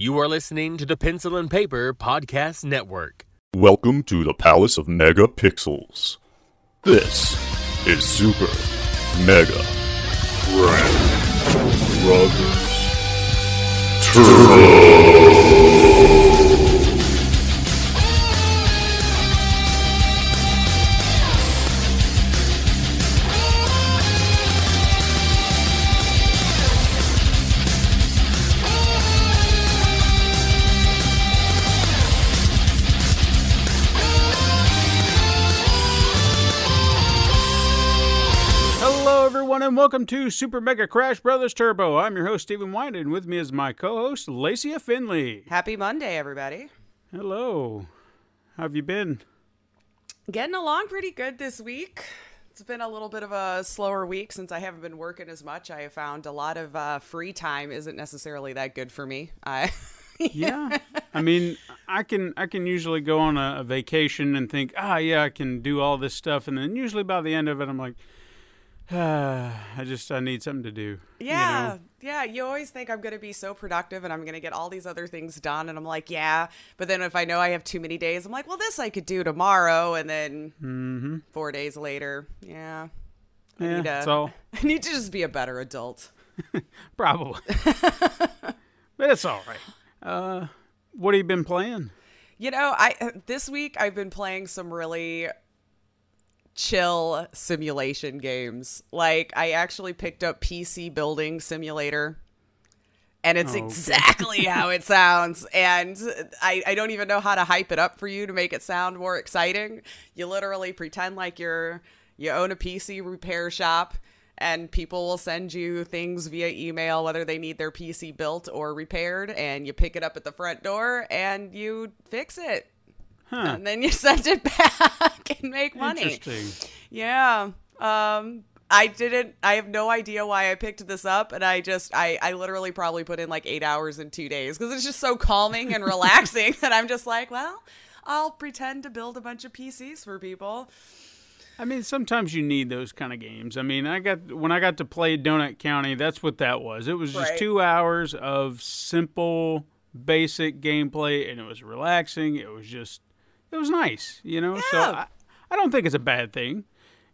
You are listening to the Pencil and Paper Podcast Network. Welcome to the Palace of Megapixels. This is Super Mega Grand Brothers Turbo. Welcome to Super Mega Crash Brothers Turbo. I'm your host, Stephen White, and with me is my co host, Lacey Finley. Happy Monday, everybody. Hello. How have you been? Getting along pretty good this week. It's been a little bit of a slower week since I haven't been working as much. I have found a lot of uh, free time isn't necessarily that good for me. I Yeah. I mean, I can I can usually go on a, a vacation and think, ah, yeah, I can do all this stuff, and then usually by the end of it, I'm like, I just I need something to do. you yeah, know? yeah. You always think I'm going to be so productive and I'm going to get all these other things done, and I'm like, yeah. But then if I know I have too many days, I'm like, well, this I could do tomorrow, and then four days later, yeah. I Yeah, need to, all I need to just be a better adult. probably, but it's all right. Uh, what have you been playing? You know, I uh, this week I've been playing some really chill simulation games. Like I actually picked up PC Building Simulator. And it's Oh, exactly how it sounds. And I, I don't even know how to hype it up for you to make it sound more exciting. You literally pretend like you're you own a PC repair shop and people will send you things via email whether they need their PC built or repaired and you pick it up at the front door and you fix it. Huh. And then you send it back and make money. Interesting. Yeah. Um I didn't I have no idea why I picked this up and I just I I literally probably put in like 8 hours in 2 days cuz it's just so calming and relaxing that I'm just like, well, I'll pretend to build a bunch of PCs for people. I mean, sometimes you need those kind of games. I mean, I got when I got to play Donut County, that's what that was. It was just Right. two hours of simple, basic gameplay, and it was relaxing. It was just, it was nice, you know. So I, I don't think it's a bad thing.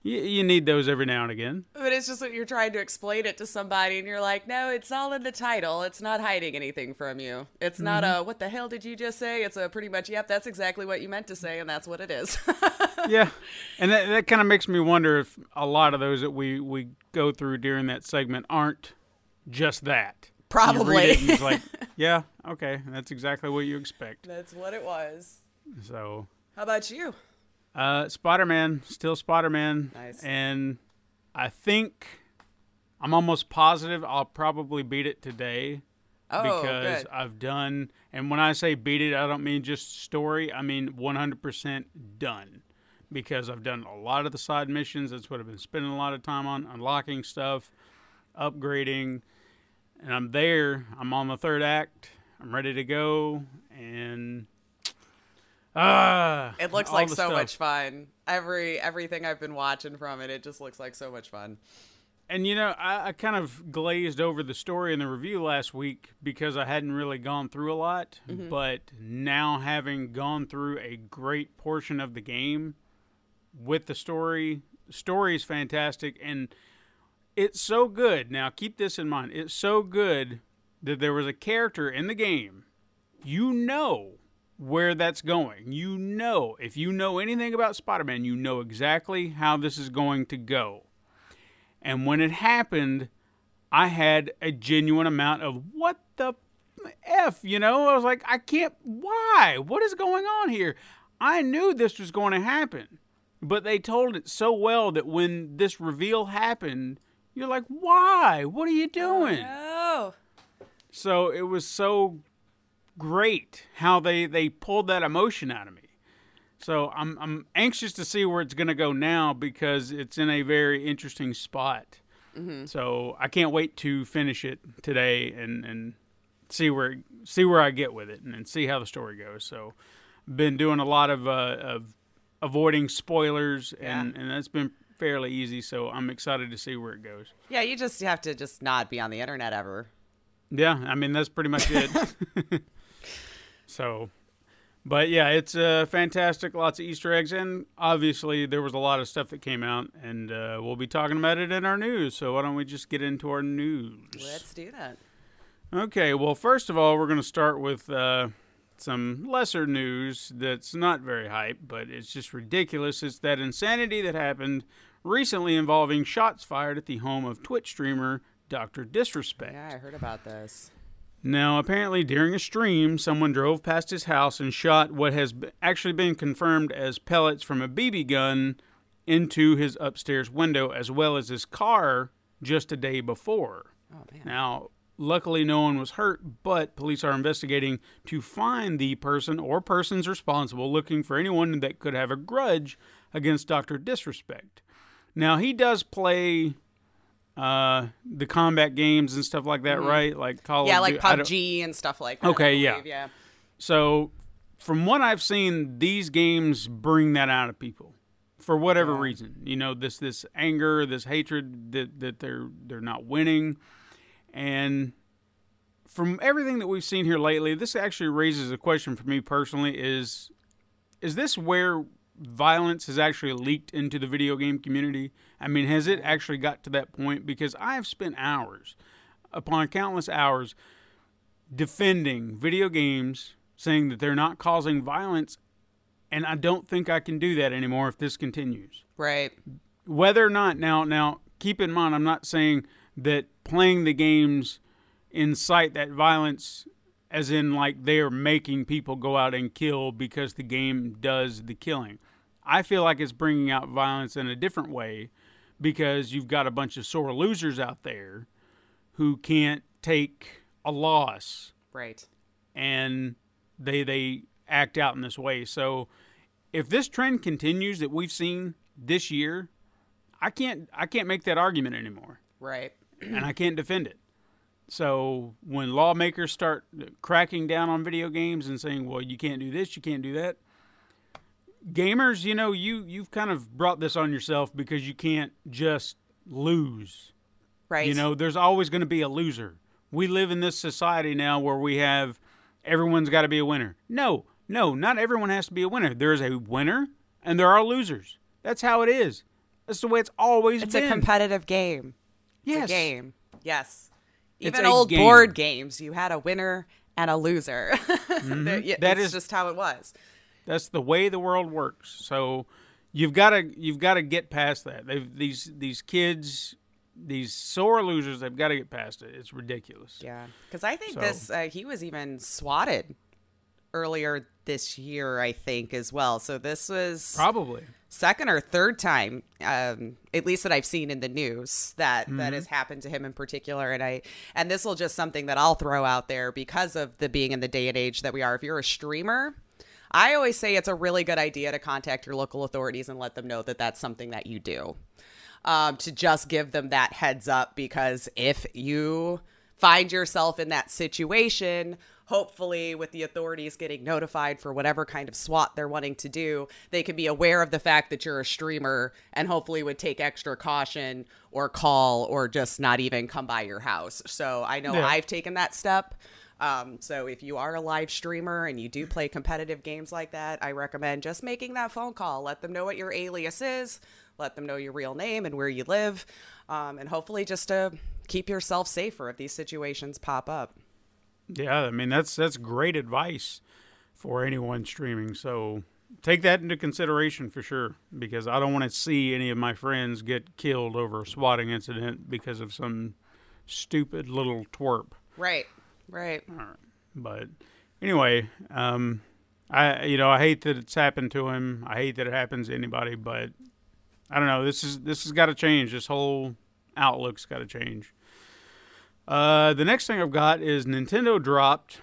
You, you need those every now and again. But it's just that you're trying to explain it to somebody and you're like, no, it's all in the title. It's not hiding anything from you. It's not mm-hmm. a, what the hell did you just say? It's a pretty much, yep, that's exactly what you meant to say, and that's what it is. yeah, and that, that kind of makes me wonder if a lot of those that we we go through during that segment aren't just that. Probably. it it's like, yeah, okay, that's exactly what you expect. that's what it was. So How about you? Uh, Spider Man, still Spider Man. Nice. And I think I'm almost positive I'll probably beat it today Oh, because good. I've done. And when I say beat it, I don't mean just story. I mean 100% done because I've done a lot of the side missions. That's what I've been spending a lot of time on, unlocking stuff, upgrading, and I'm there. I'm on the third act. I'm ready to go, and ah, It looks like so stuff. much fun. Every everything I've been watching from it, it just looks like so much fun. And you know, I, I kind of glazed over the story in the review last week because I hadn't really gone through a lot. But now, having gone through a great portion of the game with the story, story is fantastic, and it's so good. Now, keep this in mind: it's so good that there was a character in the game. You know where that's going. You know, if you know anything about Spider-Man, you know exactly how this is going to go. And when it happened, I had a genuine amount of what the F, you know? I was like, I can't, why? What is going on here? I knew this was going to happen, but they told it so well that when this reveal happened, you're like, why? What are you doing? Oh, So it was so great how they they pulled that emotion out of me. So I'm I'm anxious to see where it's going to go now because it's in a very interesting spot. So I can't wait to finish it today and and see where see where I get with it and, and see how the story goes. So been doing a lot of uh, of avoiding spoilers and and that's been fairly easy. So I'm excited to see where it goes. yeah. You just have to just not be on the internet ever. Yeah, I mean that's pretty much it. So, but yeah, it's uh, fantastic. Lots of Easter eggs, and obviously there was a lot of stuff that came out, and uh, we'll be talking about it in our news. So why don't we just get into our news? Let's do that. Okay, well, first of all, we're going to start with uh, some lesser news that's not very hype, but it's just ridiculous. It's that insanity that happened recently involving shots fired at the home of Twitch streamer Dr. Disrespect. Yeah, I heard about this. Now, apparently, during a stream, someone drove past his house and shot what has actually been confirmed as pellets from a BB gun into his upstairs window, as well as his car just a day before. Oh. Now, luckily, no one was hurt, but police are investigating to find the person or persons responsible, looking for anyone that could have a grudge against Dr. Disrespect. Now, he does play uh, the combat games and stuff like that, right? Like Call Mm-hmm. Yeah, of like PUBG and stuff like that. Okay, yeah. yeah. So, from what I've seen, these games bring that out of people for whatever reason. You know, this this anger, this hatred that that they're they're not winning, and from everything that we've seen here lately, this actually raises a question for me personally: is is this where violence has actually leaked into the video game community? I mean, has it actually got to that point? Because I have spent hours upon countless hours defending video games, saying that they're not causing violence, and I don't think I can do that anymore if this continues. Right. Whether or not now, now keep in mind, I'm not saying that playing the games incite that violence, as in like they are making people go out and kill because the game does the killing. I feel like it's bringing out violence in a different way because you've got a bunch of sore losers out there who can't take a loss Right. and they they act out in this way. So if this trend continues that we've seen this year, I can't I can't make that argument anymore Right. and I can't defend it. So when lawmakers start cracking down on video games and saying, "Well, you can't do this, you can't do that," gamers, you know, you you've kind of brought this on yourself because you can't just lose. Right. You know, there's always going to be a loser. We live in this society now where we have everyone's got to be a winner. No, no, not everyone has to be a winner. There is a winner and there are losers. That's how it is. That's the way it's always it's been. It's a competitive game. It's yes. a game. Yes. It's Even old game. board games, you had a winner and a loser. That that is is- just how it was. That's the way the world works. So you've got to you've got to get past that. They've, these these kids, these sore losers, they've got to get past it. It's ridiculous. Yeah, because I think So- this uh, he was even swatted earlier this year, I think as well. So this was Probably. second or third time, um, at least that I've seen in the news that Mm-hmm. that has happened to him in particular. And I and this will just something that I'll throw out there because of the being in the day and age that we are. If you're a streamer. I always say it's a really good idea to contact your local authorities and let them know that that's something that you do. Um, to just give them that heads up because if you find yourself in that situation, hopefully with the authorities getting notified for whatever kind of SWAT they're wanting to do, they can be aware of the fact that you're a streamer and hopefully would take extra caution or call or just not even come by your house. So I know Yeah. I've taken that step. Um, so if you are a live streamer and you do play competitive games like that, I recommend just making that phone call. Let them know what your alias is, let them know your real name and where you live, um, and hopefully just to keep yourself safer if these situations pop up. Yeah, I mean that's that's great advice for anyone streaming. So take that into consideration for sure, because I don't want to see any of my friends get killed over a swatting incident because of some stupid little twerp. Right, right. But anyway, um, I you know I hate that it's happened to him. I hate that it happens to anybody, but I don't know. This is this has got to change. This whole outlook's got to change. Uh, the next thing I've got is Nintendo dropped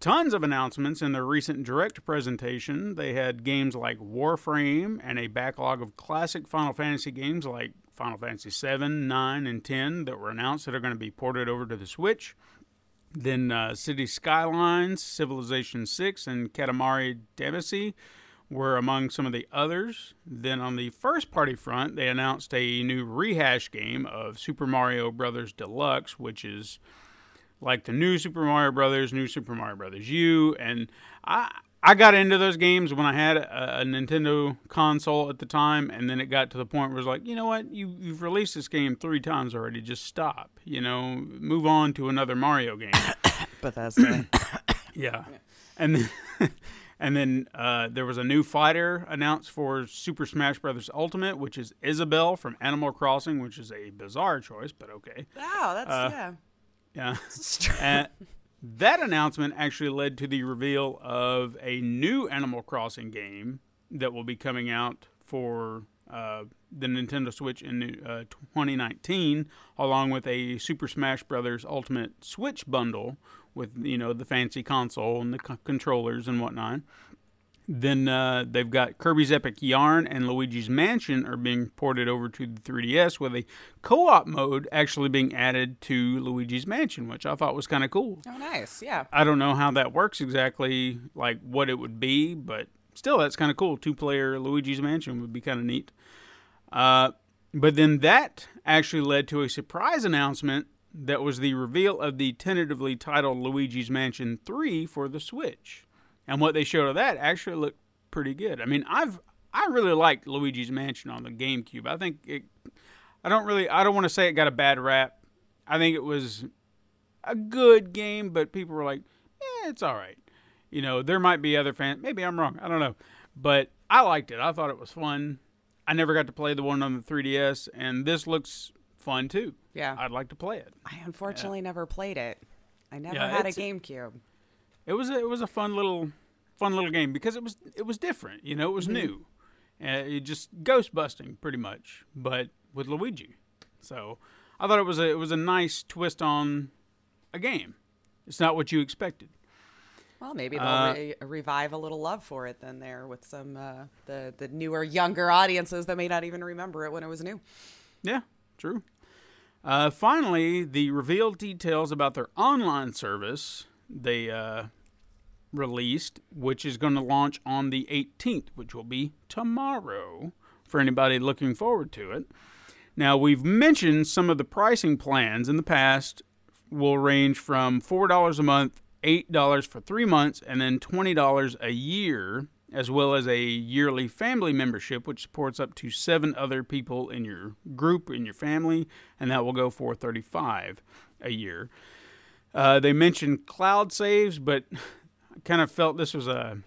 tons of announcements in their recent direct presentation. They had games like Warframe and a backlog of classic Final Fantasy games like Final Fantasy 7, 9, and 10 that were announced that are going to be ported over to the Switch. Then uh, City Skylines, Civilization 6, and Katamari Damacy were among some of the others. Then on the first party front, they announced a new rehash game of Super Mario Brothers Deluxe, which is like the new Super Mario Brothers, new Super Mario Brothers U, and I I got into those games when I had a, a Nintendo console at the time, and then it got to the point where it was like, you know what, you you've released this game three times already, just stop, you know, move on to another Mario game. Bethesda. Yeah, and then and then uh, there was a new fighter announced for Super Smash Bros. Ultimate, which is Isabelle from Animal Crossing, which is a bizarre choice, but okay. wow, that's Uh, yeah. Yeah, that announcement actually led to the reveal of a new Animal Crossing game that will be coming out for uh, the Nintendo Switch in uh, 2019, along with a Super Smash Bros. Ultimate Switch bundle with you know the fancy console and the c- controllers and whatnot. Then uh, they've got Kirby's Epic Yarn and Luigi's Mansion are being ported over to the 3DS with a co-op mode actually being added to Luigi's Mansion, which I thought was kind of cool. Oh, nice. Yeah. I don't know how that works exactly, like what it would be, but still, that's kind of cool. Two player Luigi's Mansion would be kind of neat. Uh, but then that actually led to a surprise announcement that was the reveal of the tentatively titled Luigi's Mansion 3 for the Switch. And what they showed of that actually looked pretty good. I mean, I've I really liked Luigi's Mansion on the GameCube. I think it I don't really I don't want to say it got a bad rap. I think it was a good game, but people were like, "Yeah, it's all right." You know, there might be other fans. Maybe I'm wrong. I don't know, but I liked it. I thought it was fun. I never got to play the one on the 3DS, and this looks fun too. Yeah. I'd like to play it. I unfortunately never played it. I never Yeah, had a GameCube. It was a, it was a fun little fun little game because it was it was different. You know, it was new. Uh, it just ghost busting pretty much, but with Luigi. So I thought it was a it was a nice twist on a game. It's not what you expected. Well, maybe they'll Uh, re- revive a little love for it then there with some uh, the the newer, younger audiences that may not even remember it when it was new. Yeah, true. Uh, finally, the revealed details about their online service they uh, released, which is going to launch on the 18th, which will be tomorrow for anybody looking forward to it. Now, we've mentioned some of the pricing plans in the past will range from $4 a month, $8 for three months, and then $20 a year, as well as a yearly family membership, which supports up to seven other people in your group, in your family, and that will go for 35 a year. Uh, they mentioned cloud saves, but I kind of felt this was a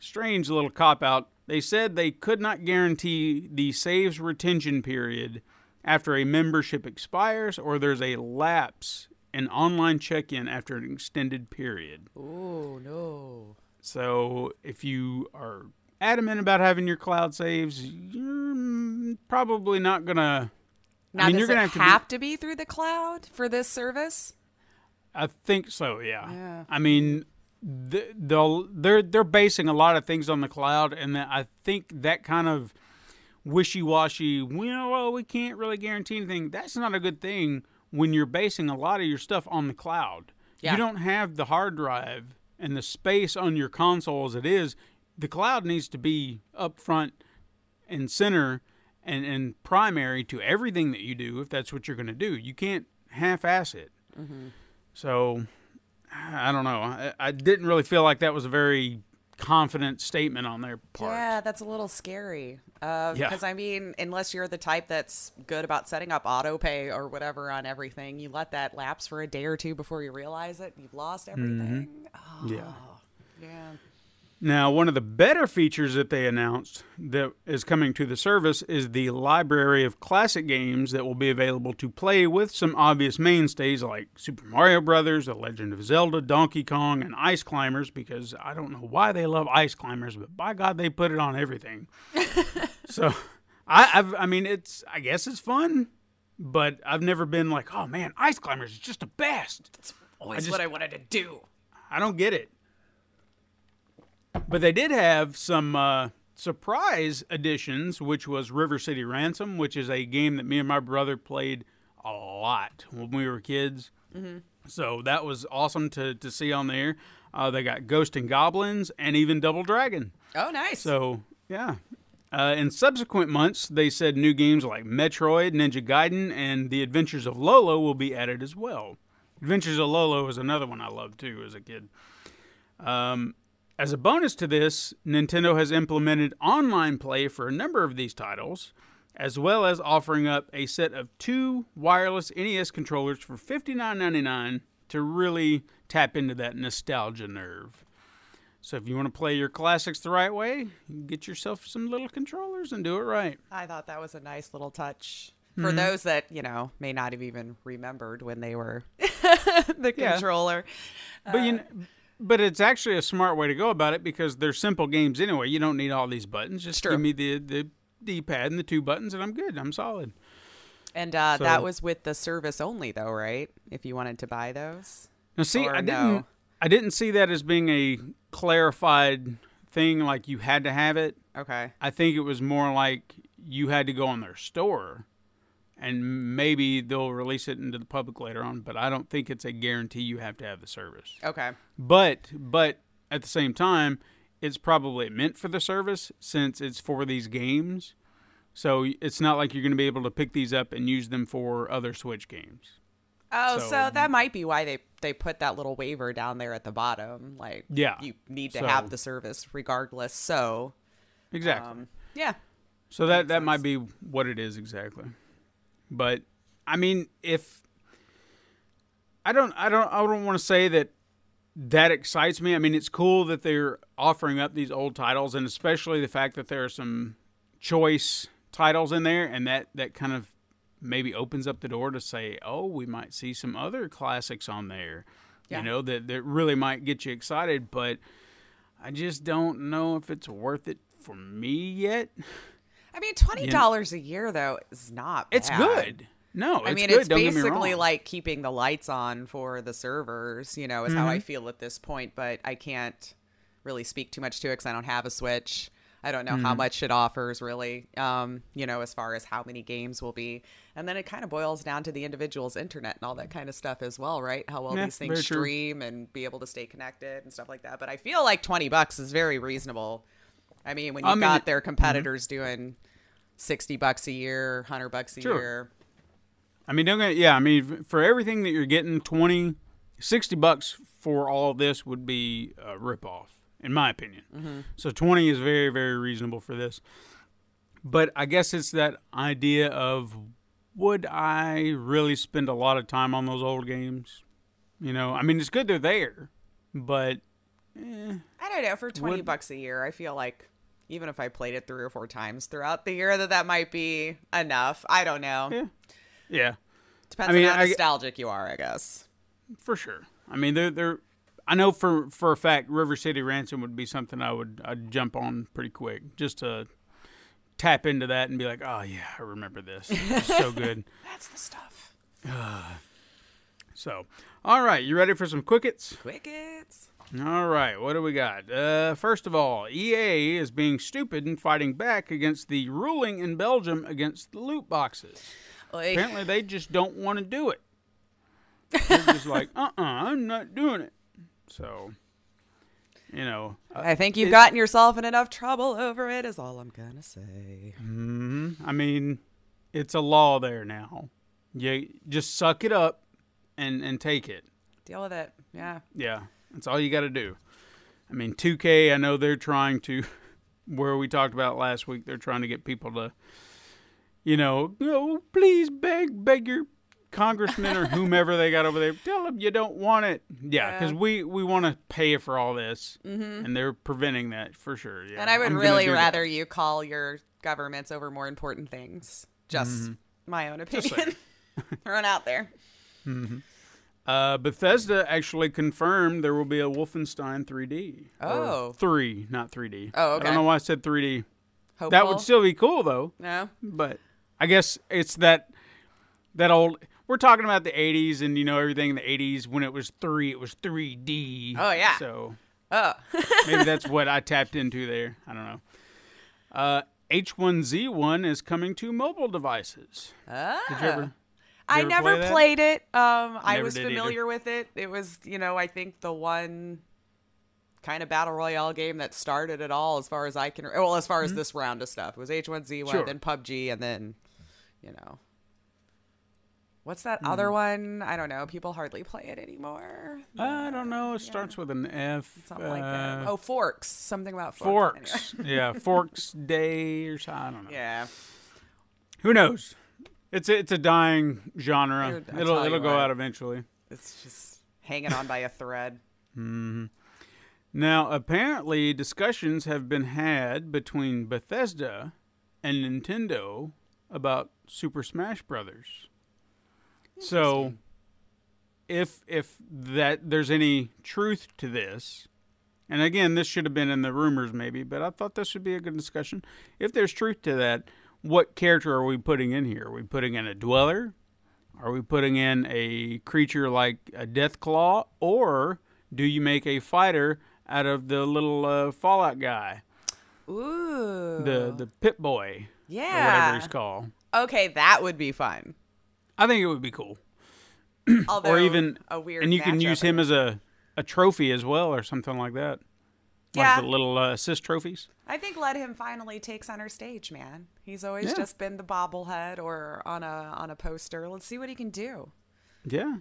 strange little cop out. They said they could not guarantee the saves retention period after a membership expires or there's a lapse in online check in after an extended period. Oh no! So if you are adamant about having your cloud saves, you're probably not gonna. Now I mean, does you're gonna it have to. have be, to be through the cloud for this service? I think so. Yeah. Yeah. I mean, they'll they're they're basing a lot of things on the cloud, and I think that kind of wishy-washy. Well, well, we can't really guarantee anything. That's not a good thing when you're basing a lot of your stuff on the cloud. Yeah. You don't have the hard drive and the space on your console as it is. The cloud needs to be up front and center and, and primary to everything that you do if that's what you're going to do. You can't half-ass it. Mm-hmm. So I don't know. I, I didn't really feel like that was a very confident statement on their part. Yeah, that's a little scary. Uh, Yeah. Because I mean, unless you're the type that's good about setting up auto pay or whatever on everything, you let that lapse for a day or two before you realize it. You've lost everything. Oh, Yeah. yeah. Now, one of the better features that they announced that is coming to the service is the library of classic games that will be available to play with some obvious mainstays like Super Mario Brothers, The Legend of Zelda, Donkey Kong, and Ice Climbers. Because I don't know why they love Ice Climbers, but by God, they put it on everything. so, I, I've, I mean, it's I guess it's fun, but I've never been like, oh man, Ice Climbers is just the best. That's always just- what I wanted to do. I don't get it. But they did have some uh, surprise additions, which was River City Ransom, which is a game that me and my brother played a lot when we were kids. So that was awesome to, to see on there. Uh, they got Ghost and Goblins and even Double Dragon. Oh, nice. So, yeah. Uh, in subsequent months, they said new games like Metroid, Ninja Gaiden, and The Adventures of Lolo will be added as well. Adventures of Lolo is another one I loved too as a kid. Um, as a bonus to this, Nintendo has implemented online play for a number of these titles, as well as offering up a set of two wireless NES controllers for $59.99 to really tap into that nostalgia nerve. So if you want to play your classics the right way, get yourself some little controllers and do it right. I thought that was a nice little touch for mm-hmm. those that you know may not have even remembered when they were the Yeah. controller. But you uh, kn- but it's actually a smart way to go about it because they're simple games anyway. You don't need all these buttons. Just give me the the D-pad and the two buttons, and I'm good. I'm solid. And uh, So- that was with the service only, though, right? If you wanted to buy those. Now, see, I didn't no? I didn't see that as being a clarified thing, like you had to have it. Okay. I think it was more like you had to go on their store, and maybe they'll release it into the public later on. But I don't think it's a guarantee you have to have the service. Okay. But but at the same time, it's probably meant for the service since it's for these games. So it's not like you're going to be able to pick these up and use them for other Switch games. Oh, so, So- that might be why they they put that little waiver down there at the bottom. Like, Yeah. you need to So- have the service regardless. So, Exactly. um, yeah. So that that sense. might be what it is exactly. But I mean, if I don't, I don't, I don't want to say that that excites me. I mean, it's cool that they're offering up these old titles, and especially the fact that there are some choice titles in there, and that that kind of maybe opens up the door to say, oh, we might see some other classics on there. Yeah. You know that that really might get you excited, but I just don't know if it's worth it for me yet. I mean, twenty dollars a year though is not. It's good. No, it's I mean, good. it's Don't get me basically like keeping the lights on for the servers. You know, is how I Mm-hmm. feel at this point. But I can't really speak too much to it because I don't have a Switch. I don't know Mm-hmm. how much it offers really. Um, you know, as far as how many games will be, and then it kind of boils down to the individual's internet and all that kind of stuff as well, right? How well Yeah, these things true. stream and be able to stay connected and stuff like that. But I feel like twenty bucks is very reasonable. I mean, when you I got their competitors doing sixty bucks a year, hundred bucks a Sure. year. I mean, don't get, yeah. I mean, for everything that you're getting, 20, 60 bucks for all of this would be a ripoff, in my opinion. Mm-hmm. So twenty is very, very reasonable for this. But I guess it's that idea of would I really spend a lot of time on those old games? You know, I mean, it's good they're there, but I don't know. For twenty Would- bucks a year, I feel like even if I played it three or four times throughout the year, that that might be enough. I don't know. yeah, yeah. Depends I mean, on how I- nostalgic you are, I guess. For sure. I mean, they're they're. I know for for a fact, River City Ransom would be something I would I'd jump on pretty quick just to tap into that and be like, oh yeah, I remember this. It's so good. That's the stuff. So, all right, you ready for some quickets? Quickets. All right, what do we got? Uh, first of all, EA is being stupid and fighting back against the ruling in Belgium against the loot boxes. Like, Apparently, they just don't want to do it. They're just like, uh, uh-uh, I'm not doing it. So, you know, I think you've it- gotten yourself in enough trouble over it. Is all I'm gonna say. I mean, it's a law there now. You just suck it up and and take it. Deal with it. Yeah. Yeah, that's all you got to do. I mean, 2K. I know they're trying to, where we talked about last week. They're trying to get people to, you know, no, please beg, beg your congressman or whomever they got over there. Tell them you don't want it. Yeah, Yeah. because we we want to pay for all this, and they're preventing that for sure. Yeah, And I would I'm really do that. rather you call your governments over more important things. Just Mm-hmm. my own opinion. Thrown out there. Uh, Bethesda actually confirmed there will be a Wolfenstein 3D. Or Oh. three, not 3D. Oh, okay. I don't know why I said 3D. Hopeful. That would still be cool though. no. But I guess it's that that old. We're talking about the '80s, and you know everything in the '80s when it was three, it was 3D. Oh, yeah. So Oh. maybe that's what I tapped into there. I don't know. Uh, H1Z1 is coming to mobile devices. Ah. Did you ever? I never play played it. Um, I was did either. familiar with it. It was, you know, I think the one kind of battle royale game that started it all, as far as I can. Well, as far as this round of stuff, it was H1Z1, Mm-hmm. Sure. then PUBG, and then, you know, What's that other one? I don't know. People hardly play it anymore. I don't know. It starts with an F. Something like that. uh, Oh, forks. Something about forks. Forks. yeah, Forks Day or something. I don't know. Yeah. Who knows? It's a, it's a dying genre. Dude, I it'll it'll go what. out eventually. It's just hanging on by a thread. Mm-hmm. Now, apparently, discussions have been had between Bethesda and Nintendo about Super Smash Brothers. So, if if that there's any truth to this, and again, this should have been in the rumors maybe, but I thought this would be a good discussion. If there's truth to that, what character are we putting in here? Are we putting in a dweller? Are we putting in a creature like a death claw, or do you make a fighter out of the little uh, Fallout guy, Ooh. the the Pip-Boy, or whatever he's called? Okay, that would be fun. I think it would be cool, Although or even a weird. and you can use him as a a trophy as well, or something like that. Yeah. Like the little uh, assist trophies. I think let him finally take center stage, man. He's always Yeah. just been the bobblehead or on a on a poster. Let's see what he can do. Yeah,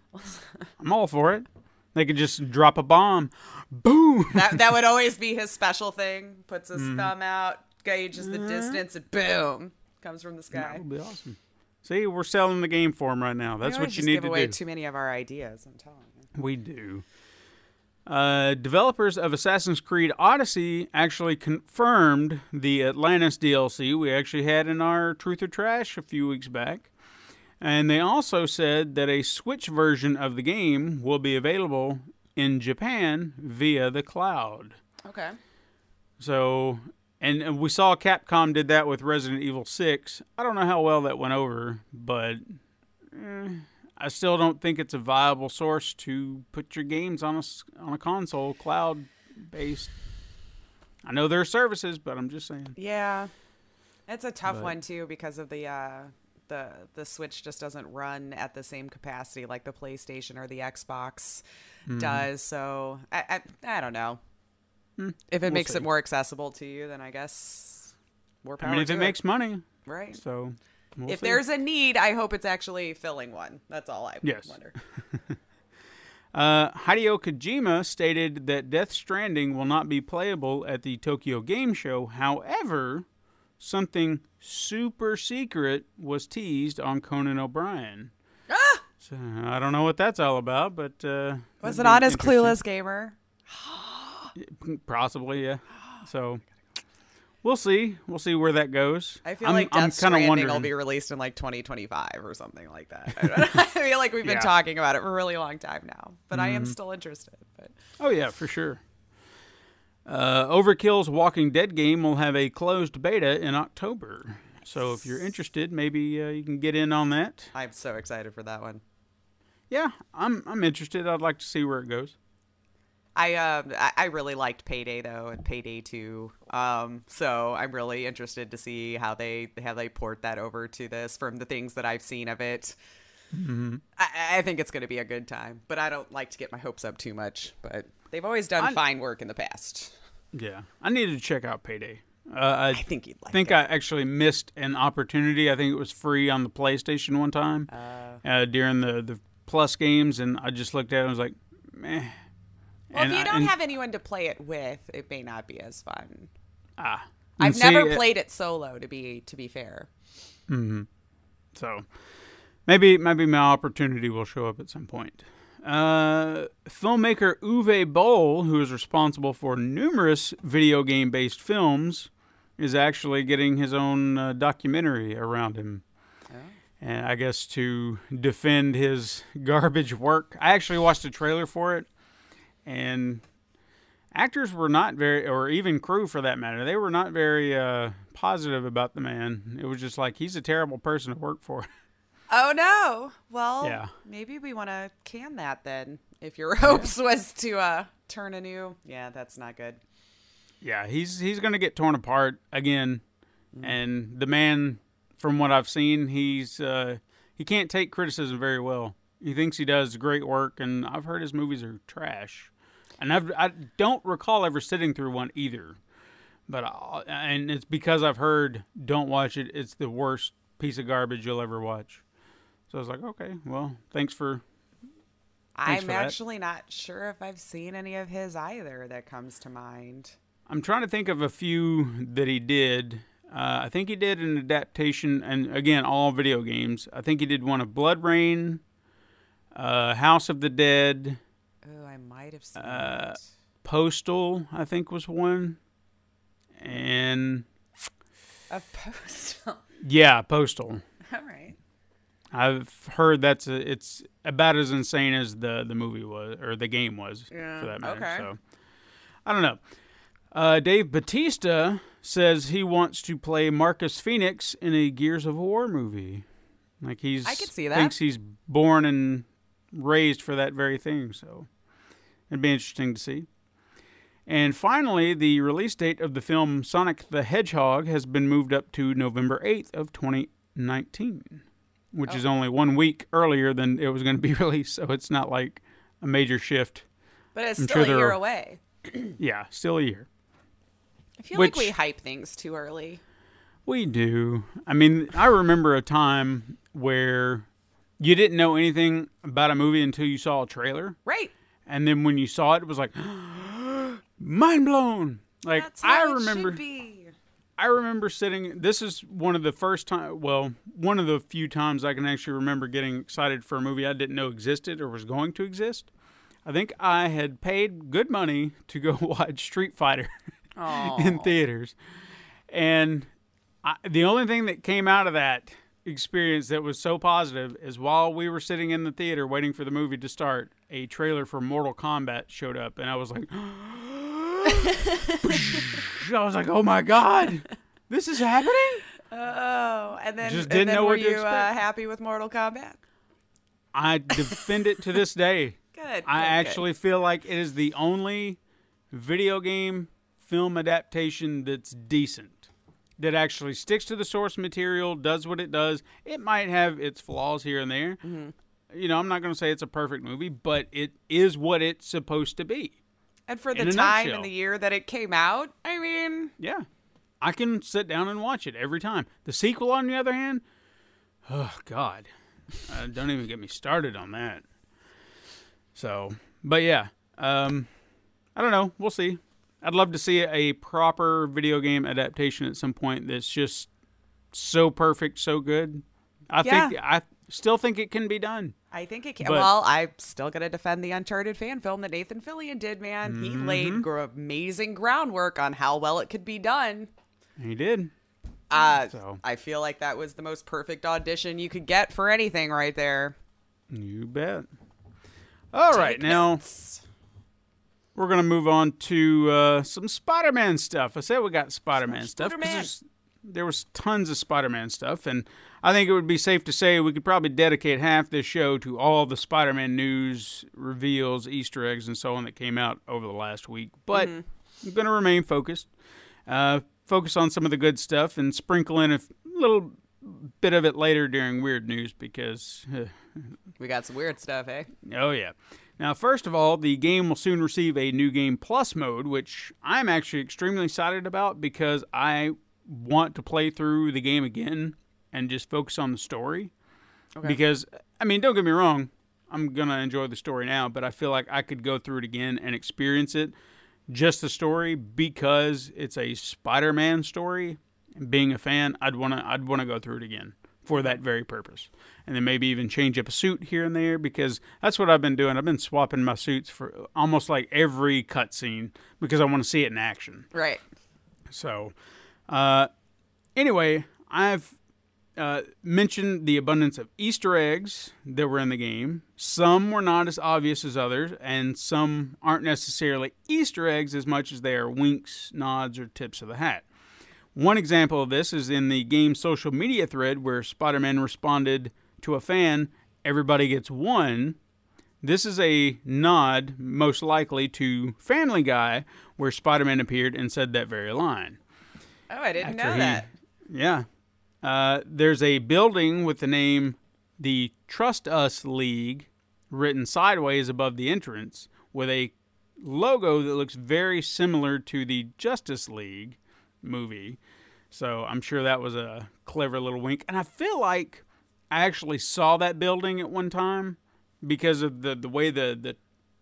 I'm all for it. They could just drop a bomb, boom. That that would always be his special thing. Puts his Mm-hmm. thumb out, gauges the distance, and boom, comes from the sky. That would be awesome. See, we're selling the game for him right now. That's what you need give to away do. too many of our ideas. I'm telling you. We do. Uh, developers of Assassin's Creed Odyssey actually confirmed the Atlantis DLC we actually had in our Truth or Trash a few weeks back. And they also said that a Switch version of the game will be available in Japan via the cloud. Okay. So, and, we saw Capcom did that with Resident Evil 6. I don't know how well that went over, but eh, I still don't think it's a viable source to put your games on a, s- on a console, cloud based. I know there are services, but I'm just saying. Yeah, it's a tough But- one too because of the uh, the the Switch just doesn't run at the same capacity like the PlayStation or the Xbox Mm-hmm. does. So I, I I don't know. if it we'll makes see. it more accessible to you, then I guess more power. I mean, if to it makes money, right. so. We'll if see. there's a need, I hope it's actually filling one. That's all I Yes. wonder. Uh, Hideo Kojima stated that Death Stranding will not be playable at the Tokyo Game Show. However, something super secret was teased on Conan O'Brien. Ah! So, I don't know what that's all about, but uh, Was it on interesting. Clueless Gamer? Possibly, yeah. So we'll see. We'll see where that goes. I feel I'm, like I'm Death kinda Stranding wondering. will be released in like 2025 or something like that. I. I feel like we've been Yeah. talking about it for a really long time now, but I Mm-hmm. am still interested. But Oh yeah, for sure. Uh, Overkill's Walking Dead game will have a closed beta in October. So if you're interested, maybe uh, you can get in on that. I'm so excited for that one. Yeah, I'm I'm interested. I'd like to see where it goes. I um I, I really liked Payday though and Payday 2. Um so I'm really interested to see how they how they port that over to this from the things that I've seen of it. Mm-hmm. I, I think it's going to be a good time, but I don't like to get my hopes up too much. But they've always done I- fine work in the past. Yeah, I needed to check out Payday. Uh, I, I think you'd like I think it. I actually missed an opportunity. I think it was free on the PlayStation one time uh, during the the Plus games, and I just looked at it and was like, meh. Well, And if you don't and- have anyone to play it with, it may not be as fun. ah, I've see, never played it solo to be to be fair. So maybe maybe my opportunity will show up at some point. Uh, filmmaker Uwe Boll, who is responsible for numerous video game based films, is actually getting his own uh, documentary around him. And I guess to defend his garbage work. I actually watched a trailer for it, and actors were not very, or even crew for that matter, they were not very uh, positive about the man. It was just like he's a terrible person to work for. Oh no. Well, Yeah. maybe we want to can that then. If your hopes was to uh turn a new, yeah, that's not good. yeah, he's he's gonna get torn apart again, and the man, from what I've seen, he's uh, he can't take criticism very well. He thinks he does great work, and I've heard his movies are trash, and I've I don't recall ever sitting through one either. But I, and it's because I've heard don't watch it. It's the worst piece of garbage you'll ever watch. So I was like, okay, well, thanks for. I'm for actually not sure if I've seen any of his either that comes to mind. I'm trying to think of a few that he did. Uh, I think he did an adaptation, and again, all video games. I think he did one of BloodRayne, uh, House of the Dead, Oh, I might have seen Uh, it. Postal. I think was one, and A postal. yeah, Postal. All right. I've heard that's a, it's about as insane as the the movie was or the game was Yeah, for that matter. okay. So I don't know. Uh, Dave Batista says he wants to play Marcus Phoenix in a Gears of War movie. Like he's I could see that. thinks he's born and raised for that very thing. So it'd be interesting to see. And finally, the release date of the film Sonic the Hedgehog has been moved up to November 8th of 2019, which Oh. is only one week earlier than it was going to be released. So it's not like a major shift. But it's I'm still sure a year are- away. Yeah, still a year. I feel like we hype things too early. We do. I mean, I remember a time where you didn't know anything about a movie until you saw a trailer. Right. And then when you saw it, it was like, mind blown. Like, I remember. I remember sitting. This is one of the first time. Well, one of the few times I can actually remember getting excited for a movie I didn't know existed or was going to exist. I think I had paid good money to go watch Street Fighter in theaters, and I, the only thing that came out of that experience that was so positive is while we were sitting in the theater waiting for the movie to start, a trailer for Mortal Kombat showed up, and I was like. I was like, "Oh my god, this is happening!" Oh, and then, Just didn't then know were what you uh, happy with Mortal Kombat? I defend it to this day. Good. I good, good. actually feel like it is the only video game film adaptation that's decent, that actually sticks to the source material, does what it does. It might have its flaws here and there. Mm-hmm. You know, I'm not going to say it's a perfect movie, but it is what it's supposed to be. And for the time nutshell. and the year that it came out, I mean, Yeah. I can sit down and watch it every time. The sequel, on the other hand, oh, God. Uh, don't even get me started on that. So, but yeah. Um, I don't know. We'll see. I'd love to see a proper video game adaptation at some point that's just so perfect, so good. I Yeah. think I still think it can be done. I think it can. But- well, I'm still going to defend the Uncharted fan film that Nathan Fillion did, man. He Mm-hmm. laid gr- amazing groundwork on how well it could be done. He did. Uh, So. I feel like that was the most perfect audition you could get for anything right there. You bet. All right, Take now notes. We're gonna move on to uh, some Spider-Man stuff. I said we got Spider-Man stuff 'cause Spider-Man. there was tons of Spider-Man stuff, and I think it would be safe to say we could probably dedicate half this show to all the Spider-Man news, reveals, Easter eggs, and so on that came out over the last week. But I'm gonna remain focused. Uh, focus on some of the good stuff and sprinkle in a f- little bit of it later during weird news because. we got some weird stuff, eh? Oh, yeah. Now, first of all, the game will soon receive a new game plus mode, which I'm actually extremely excited about because I want to play through the game again and just focus on the story. Because, I mean, don't get me wrong, I'm going to enjoy the story now, but I feel like I could go through it again and experience it, just the story, because it's a Spider Man story. And being a fan, I'd want to I'd want to go through it again for that very purpose. And then maybe even change up a suit here and there because that's what I've been doing. I've been swapping my suits for almost like every cutscene because I want to see it in action. Right. So, uh, anyway, I've uh, mentioned the abundance of Easter eggs that were in the game. Some were not as obvious as others, and some aren't necessarily Easter eggs as much as they are winks, nods, or tips of the hat. One example of this is in the game's social media thread where Spider Man responded to a fan, Everybody gets one. This is a nod, most likely, to Family Guy, where Spider Man appeared and said that very line. Oh, I didn't After know he- that. Yeah. Uh, there's a building with the name the Trust Us League written sideways above the entrance with a logo that looks very similar to the Justice League movie. So I'm sure that was a clever little wink. And I feel like I actually saw that building at one time because of the the way the the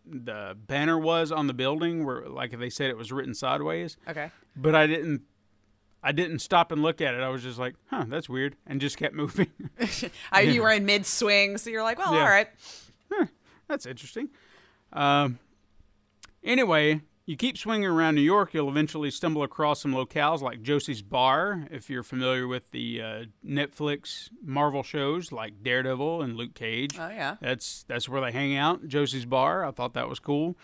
the banner was on the building, where like they said it was written sideways. Okay. But I didn't. I didn't stop and look at it. I was just like, "Huh, that's weird," and just kept moving. I, You were in mid swing, so you're like, well, Yeah. all right. That's interesting. Um, anyway, you keep swinging around New York, you'll eventually stumble across some locales like Josie's Bar, if you're familiar with the uh, Netflix Marvel shows like Daredevil and Luke Cage. Oh, yeah. That's that's where they hang out. Josie's Bar. I thought that was cool.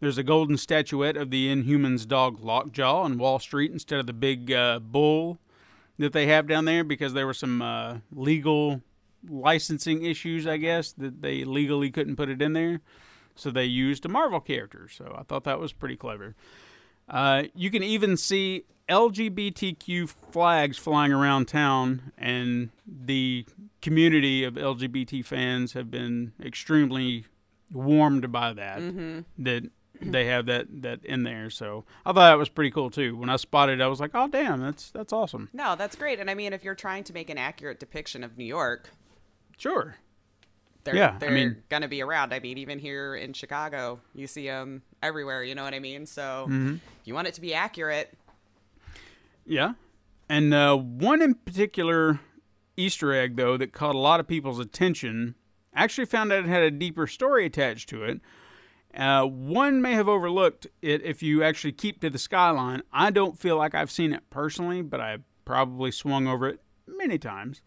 There's a golden statuette of the Inhumans dog Lockjaw on Wall Street instead of the big uh, bull that they have down there because there were some uh, legal licensing issues, I guess, that they legally couldn't put it in there. So they used a Marvel character. So I thought that was pretty clever. Uh, you can even see LGBTQ flags flying around town, and the community of LGBT fans have been extremely warmed by that. That they have that that in there. So I thought that was pretty cool too. When I spotted, it, I was like, "Oh, damn, that's that's awesome." No, that's great. And I mean, if you're trying to make an accurate depiction of New York, Sure. They're, Yeah, they're mean- going to be around. I mean, even here in Chicago, you see them everywhere. You know what I mean? So Mm-hmm. you want it to be accurate. Yeah. And uh, one in particular Easter egg, though, that caught a lot of people's attention, actually found out it had a deeper story attached to it. Uh, one may have overlooked it if you actually keep to the skyline. I don't feel like I've seen it personally, but I probably swung over it many times.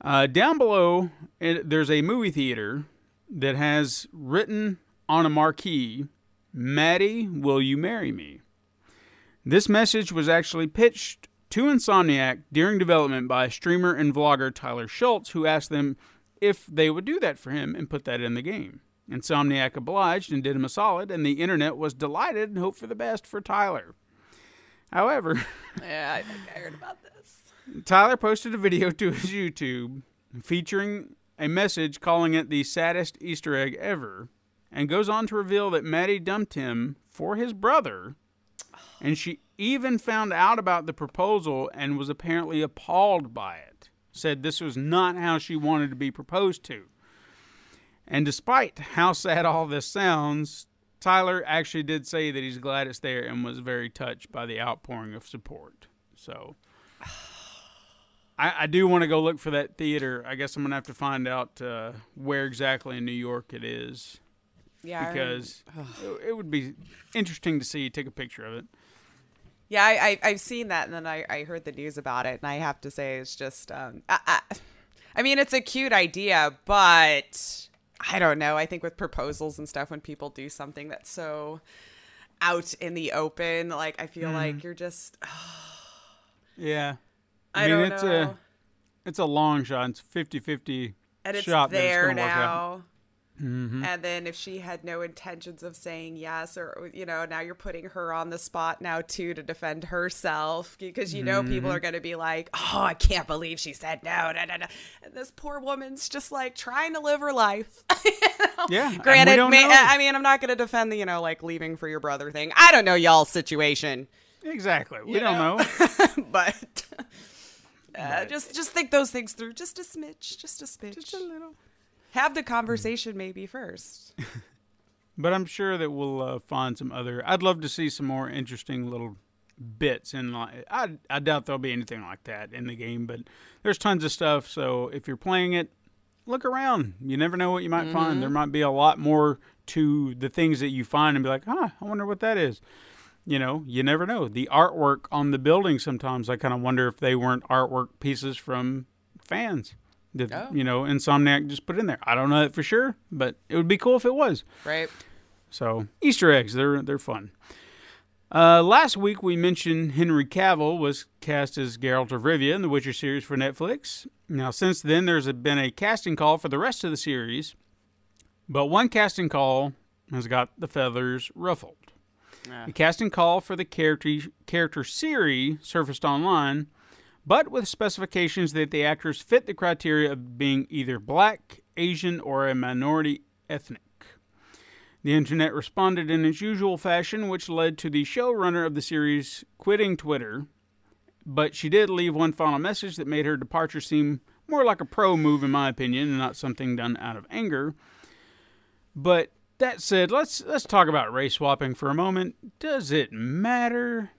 Uh, down below, it, there's a movie theater that has written on a marquee, Maddie, will you marry me? This message was actually pitched to Insomniac during development by streamer and vlogger Tyler Schultz, who asked them if they would do that for him and put that in the game. Insomniac obliged and did him a solid, and the internet was delighted and hoped for the best for Tyler. However, Yeah, I I heard about this. Tyler posted a video to his YouTube featuring a message calling it the saddest Easter egg ever, and goes on to reveal that Maddie dumped him for his brother, and she even found out about the proposal and was apparently appalled by it. Said this was not how she wanted to be proposed to. And despite how sad all this sounds, Tyler actually did say that he's glad it's there and was very touched by the outpouring of support. So I, I do want to go look for that theater. I guess I'm gonna have to find out uh, where exactly in New York it is Yeah, because it, it would be interesting to see. Take a picture of it. Yeah, I, I I've seen that, and then I, I heard the news about it, and I have to say it's just um I, I, I mean it's a cute idea, but I don't know. I think with proposals and stuff, when people do something that's so out in the open, like I feel like you're just Yeah, I, mean don't it's know, a it's a long shot. It's 50-50 and it's shot there it's gonna work out. now. Mm-hmm. And then if she had no intentions of saying yes, or you know, now you're putting her on the spot now too to defend herself because you know people Mm-hmm. are going to be like, "Oh, I can't believe she said no." Da, da, da. And this poor woman's just like trying to live her life. You know? Yeah, Granted, may- I mean, I'm not going to defend the you know like leaving for your brother thing. I don't know y'all's situation, Exactly. We You don't know? know. but. Uh, just just think those things through just a smidge just a smidge Just a little. have the conversation maybe first But I'm sure that we'll uh, find some other. I'd love to see some more interesting little bits and Like, I I doubt there'll be anything like that in the game, but there's tons of stuff. So if you're playing it, look around. You never know what you might find. There might be a lot more to the things that you find and be like, huh, I wonder what that is. You know, you never know. The artwork on the building sometimes I kind of wonder if they weren't artwork pieces from fans that Oh. you know Insomniac just put in there. I don't know that for sure, but it would be cool if it was. right So Easter eggs, they're they're fun. Uh, last week we mentioned Henry Cavill was cast as Geralt of Rivia in the Witcher series for Netflix. Now since then there's been a casting call for the rest of the series, but one casting call has got the feathers ruffled. The casting call for the character character Ciri surfaced online, but with specifications that the actors fit the criteria of being either black, Asian, or a minority ethnic. The internet responded in its usual fashion, which led to the showrunner of the series quitting Twitter. But she did leave one final message that made her departure seem more like a pro move in my opinion, and not something done out of anger. But that said, let's let's talk about race swapping for a moment. Does it matter?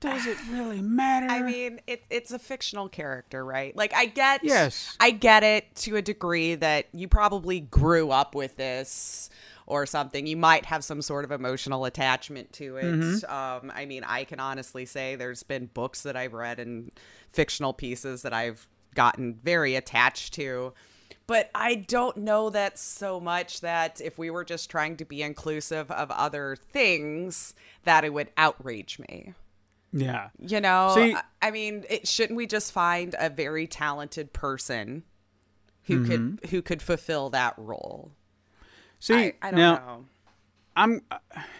Does it really matter? I mean, it, it's a fictional character, right? Like, I get, Yes. I get it to a degree that you probably grew up with this or something. You might have some sort of emotional attachment to it. Mm-hmm. Um, I mean, I can honestly say there's been books that I've read and fictional pieces that I've gotten very attached to. But I don't know that so much that if we were just trying to be inclusive of other things, that it would outrage me. yeah. You know, See- I- mean, it, shouldn't we just find a very talented person who Mm-hmm. could who could fulfill that role? See, I, I don't now know. I'm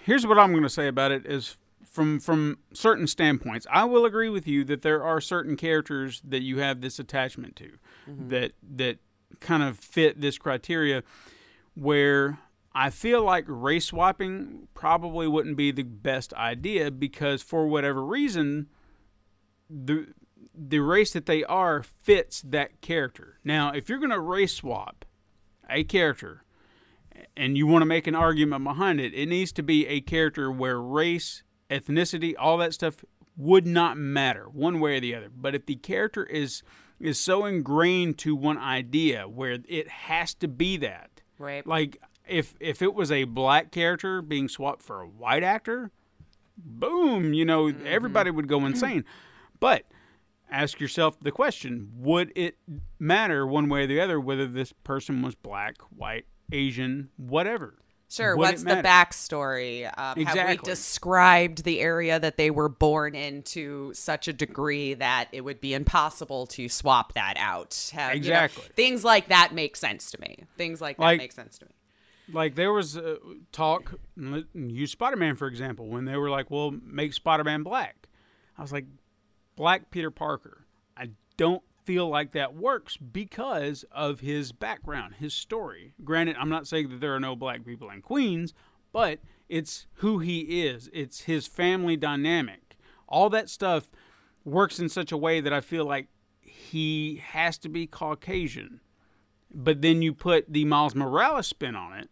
here's what I'm going to say about it is from from certain standpoints. I will agree with you that there are certain characters that you have this attachment to that that kind of fit this criteria where I feel like race swapping probably wouldn't be the best idea because for whatever reason the the race that they are fits that character. Now, if you're going to race swap a character and you want to make an argument behind it, it needs to be a character where race, ethnicity, all that stuff would not matter one way or the other. But if the character is is so ingrained to one idea where it has to be that, Right. like if if it was a black character being swapped for a white actor, boom, you know, mm-hmm. everybody would go insane. But ask yourself the question, would it matter one way or the other whether this person was black, white, Asian, whatever? Sure. Would What's the backstory? Um, Have we described the area that they were born in to such a degree that it would be impossible to swap that out? Have, you know, Exactly. things like that make sense to me. Things like that Like- make sense to me. Like there was uh, talk, use Spider Man for example, when they were like, well, make Spider Man black. I was like, black Peter Parker. I don't feel like that works because of his background, his story. Granted, I'm not saying that there are no black people in Queens, but it's who he is, it's his family dynamic. All that stuff works in such a way that I feel like he has to be Caucasian. But then you put the Miles Morales spin on it,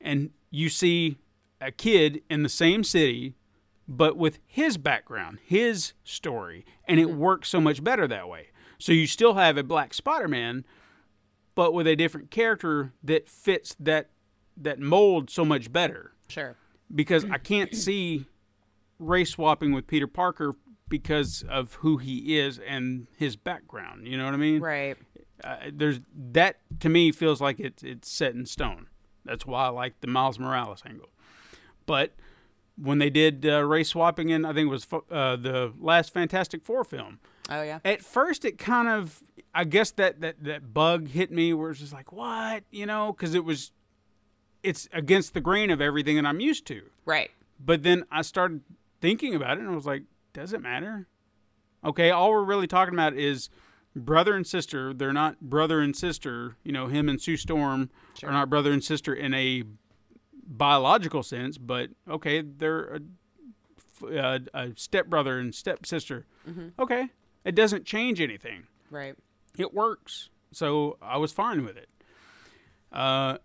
and you see a kid in the same city, but with his background, his story, and it mm-hmm. works so much better that way. So you still have a black Spider-Man, but with a different character that fits that that mold so much better. Sure. Because I can't see race swapping with Peter Parker because of who he is and his background. You know what I mean? Right. uh, there's that to me feels like it's it's set in stone. That's why I like the Miles Morales angle. But when they did uh, race swapping in, I think it was uh, the last Fantastic Four film. Oh yeah. At first, it kind of, I guess that that that bug hit me where it's just like, what, you know, because it was, it's against the grain of everything that I'm used to. Right. But then I started thinking about it and I was like, does it matter? Okay, all we're really talking about is brother and sister. They're not brother and sister. You know, him and Sue Storm are not brother and sister in a biological sense, but okay, they're a, a, uh, a stepbrother and stepsister. Mm-hmm. Okay, it doesn't change anything Right. it works. So I was fine with it. Uh,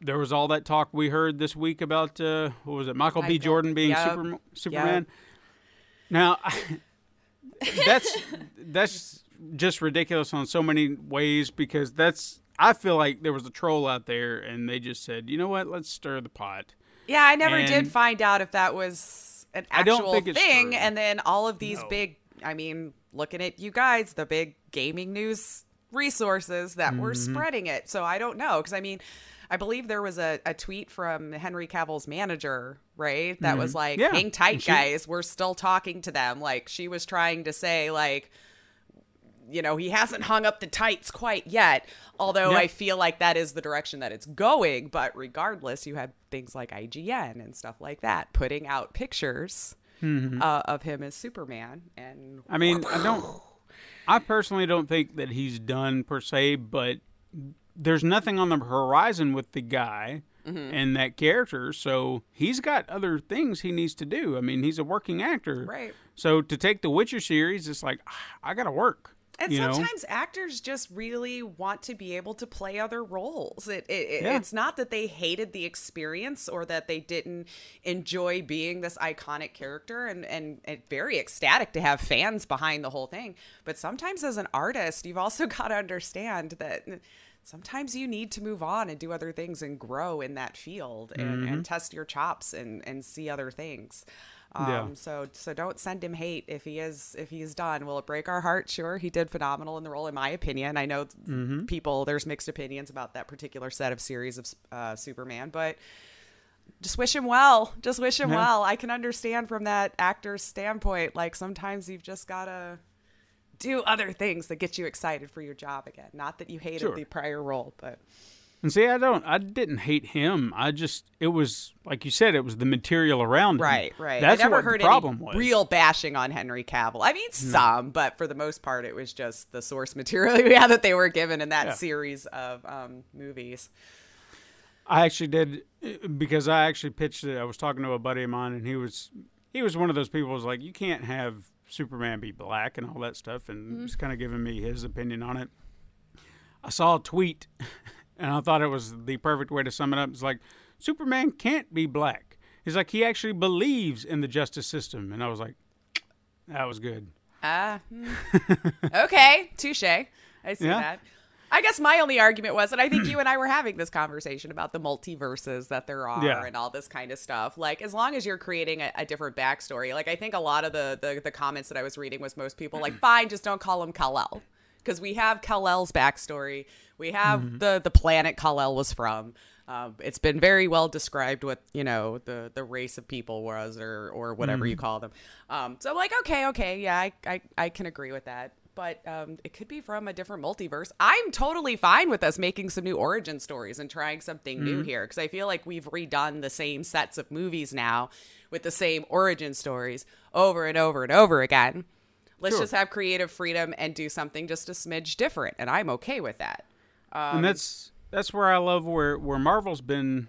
there was all that talk we heard this week about uh, what was it, Michael B. Jordan being yep, Super, Superman. Now, that's that's just ridiculous on so many ways because that's I feel like there was a troll out there and they just said, you know what, let's stir the pot. Yeah, I never did find out if that was an I don't actual thing. true. And then all of these No. big, I mean, looking at you guys, the big gaming news resources that were Mm-hmm. spreading it. So I don't know. Because I mean, I believe there was a, a tweet from Henry Cavill's manager, right? That was like, Mm-hmm. Yeah. hang tight, she- guys. We're still talking to them. Like, she was trying to say, like, you know, he hasn't hung up the tights quite yet. Although. I feel like that is the direction that it's going. But regardless, you have things like IGN and stuff like that putting out pictures uh, of him as Superman. And I mean, I don't. I personally don't think that he's done per se, but there's nothing on the horizon with the guy Mm-hmm. and that character, so he's got other things he needs to do. I mean, he's a working actor, Right. So to take the Witcher series, it's like ah, I got to work. And you know? sometimes actors just really want to be able to play other roles. It, it, it- Yeah. It's not that they hated the experience or that they didn't enjoy being this iconic character and, and, and very ecstatic to have fans behind the whole thing. But sometimes as an artist, you've also got to understand that sometimes you need to move on and do other things and grow in that field and, Mm-hmm. and test your chops and, and see other things. Um, Yeah. So so don't send him hate if he is if he's done. Will it break our heart? Sure, he did phenomenal in the role, in my opinion. I know Mm-hmm. people there's mixed opinions about that particular set of series of uh, Superman, but just wish him well. Just wish him Yeah. well. I can understand from that actor's standpoint. Like sometimes you've just gotta do other things that get you excited for your job again. Not that you hated Sure. the prior role, but And see, I don't, I didn't hate him. I just, it was like you said, it was the material around him. Right, right. That's I never what heard the problem was. real bashing on Henry Cavill. I mean, some, but for the most part, it was just the source material yeah, that they were given in that Yeah. series of um, movies. I actually did because I actually pitched it. I was talking to a buddy of mine, and he was he was one of those people who was like, you can't have Superman be black and all that stuff, and Mm-hmm. was kind of giving me his opinion on it. I saw a tweet, and I thought it was the perfect way to sum it up. It's like Superman can't be black. He's like he actually believes in the justice system, and I was like, that was good. Ah, hmm. okay, touche. I see Yeah. that. I guess my only argument was, and I think you and I were having this conversation about the multiverses that there are Yeah. and all this kind of stuff. Like, as long as you're creating a, a different backstory, like I think a lot of the, the the comments that I was reading was most people like, fine, just don't call him Kal-El because we have Kal-El's backstory. We have the the planet Kal-El was from. Um, it's been very well described what you know the the race of people was or or whatever you call them. Um, so I'm like, okay, okay, yeah, I, I I can agree with that. But um, it could be from a different multiverse. I'm totally fine with us making some new origin stories and trying something new here because I feel like we've redone the same sets of movies now with the same origin stories over and over and over again. Let's Sure. just have creative freedom and do something just a smidge different, and I'm okay with that. Um, and that's that's where I love where where Marvel's been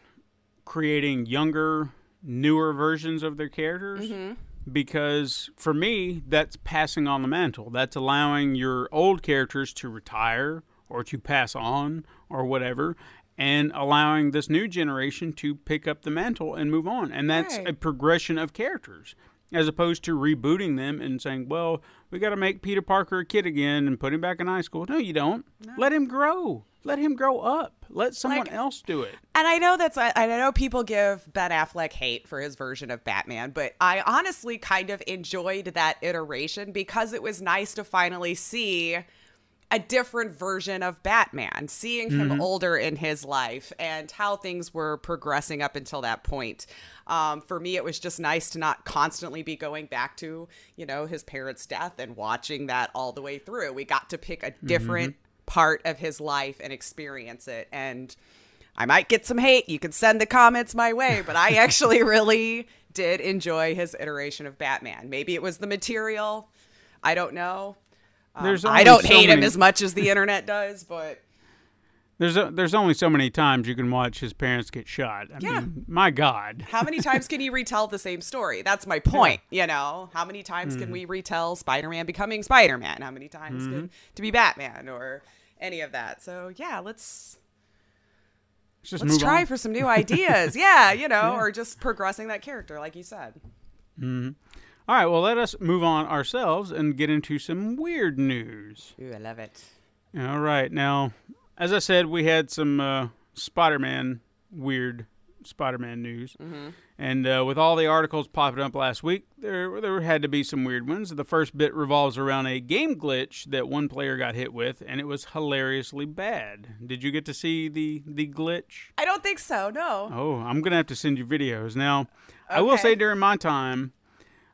creating younger, newer versions of their characters. Mm-hmm. Because for me, that's passing on the mantle. That's allowing your old characters to retire or to pass on or whatever, and allowing this new generation to pick up the mantle and move on. And that's Right. a progression of characters. As opposed to rebooting them and saying, well, we got to make Peter Parker a kid again and put him back in high school. No, you don't. Let him grow. Let him grow up. Let someone Like- else do it. And I know that's I, I know people give Ben Affleck hate for his version of Batman, but I honestly kind of enjoyed that iteration because it was nice to finally see a different version of Batman, seeing him older in his life and how things were progressing up until that point. Um, for me, it was just nice to not constantly be going back to, you know, his parents' death and watching that all the way through. We got to pick a different part of his life and experience it. And I might get some hate. You can send the comments my way, but I actually really did enjoy his iteration of Batman. Maybe it was the material. I don't know. Um, There's I don't so hate him as much as the internet does, but There's a, there's only so many times you can watch his parents get shot. I Yeah. mean, my God. how many times can you retell the same story? That's my point. You know, how many times Mm-hmm. can we retell Spider-Man becoming Spider-Man? How many times Mm-hmm. can to be Batman or any of that? So yeah, let's Let's just let's try on. for some new ideas. yeah, you know, or just progressing that character, like you said. All right, well, let us move on ourselves and get into some weird news. Ooh, I love it. All right. Now, as I said, we had some uh, Spider Man, weird Spider Man news. And uh, with all the articles popping up last week, there, there had to be some weird ones. The first bit revolves around a game glitch that one player got hit with, and it was hilariously bad. Did you get to see the, the glitch? I don't think so. No. Oh, I'm gonna have to send you videos. Now, okay. I will say during my time,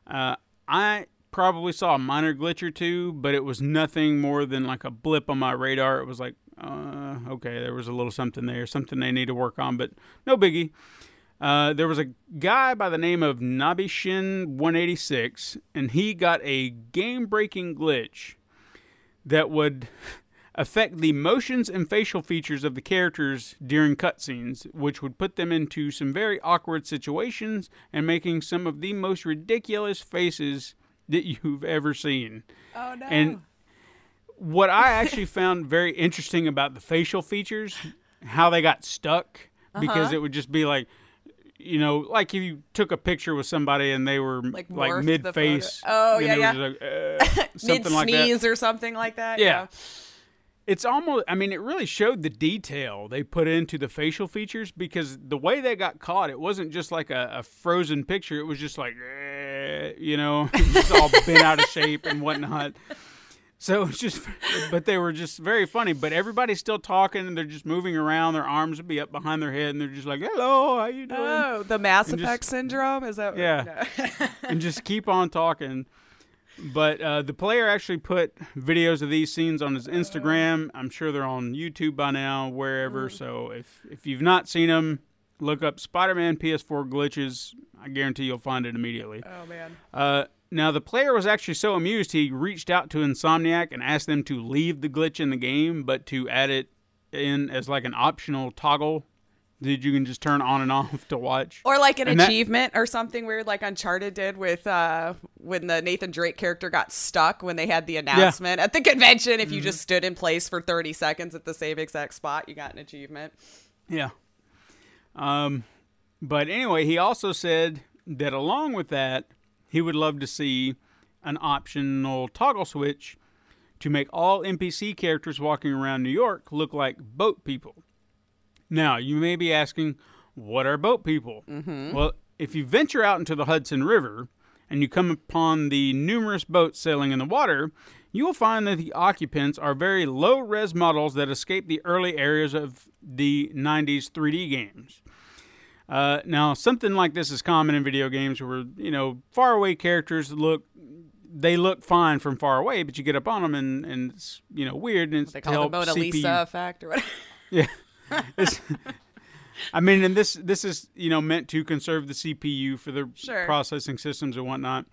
uh, I probably saw a minor glitch or two, but it was nothing more than like a blip on my radar. It was like, uh, okay, there was a little something there, something they need to work on, but no biggie. Uh, there was a guy by the name of Nabishin186, and he got a game-breaking glitch that would affect the motions and facial features of the characters during cutscenes, which would put them into some very awkward situations and making some of the most ridiculous faces that you've ever seen. Oh no. And what I actually found very interesting about the facial features, how they got stuck, because Uh-huh. it would just be like, you know, like if you took a picture with somebody and they were Like like, mid face. Oh, yeah, yeah. Like, uh, Mid something like sneeze or something like that. Yeah. It's almost, I mean, it really showed the detail they put into the facial features because the way they got caught, it wasn't just like a, a frozen picture. It was just like, eh, you know, just all bent out of shape and whatnot. So it's just, but they were just very funny. But everybody's still talking and they're just moving around. Their arms would be up behind their head and they're just like, hello, how you doing? Oh, the Mass And just- Effect syndrome is that? Yeah. no. and just keep on talking. But uh, the player actually put videos of these scenes on his Instagram. I'm sure they're on YouTube by now, wherever. So if if you've not seen them, look up Spider-Man PS4 glitches. I guarantee you'll find it immediately. oh man. Uh, now the player was actually so amused he reached out to Insomniac and asked them to leave the glitch in the game, but to add it in as like an optional toggle that you can just turn on and off to watch. Or like an And that- achievement or something weird, like Uncharted did with uh, when the Nathan Drake character got stuck when they had the announcement at the convention. If you Mm-hmm. just stood in place for 30 seconds at the same exact spot, you got an achievement. Yeah. Um, but anyway, he also said that along with that, he would love to see an optional toggle switch to make all NPC characters walking around New York look like boat people. Now, you may be asking, what are boat people? Mm-hmm. Well, if you venture out into the Hudson River and you come upon the numerous boats sailing in the water, you will find that the occupants are very low res models that escape the early areas of the 90s 3D games. Uh, now, something like this is common in video games where, you know, faraway characters look. They look fine from far away, but you get up on them and, and it's you know weird and it's They call the help Mona CPU Lisa effect or whatever. yeah. I mean, and this this is you know meant to conserve the CPU for the Sure. processing systems and whatnot,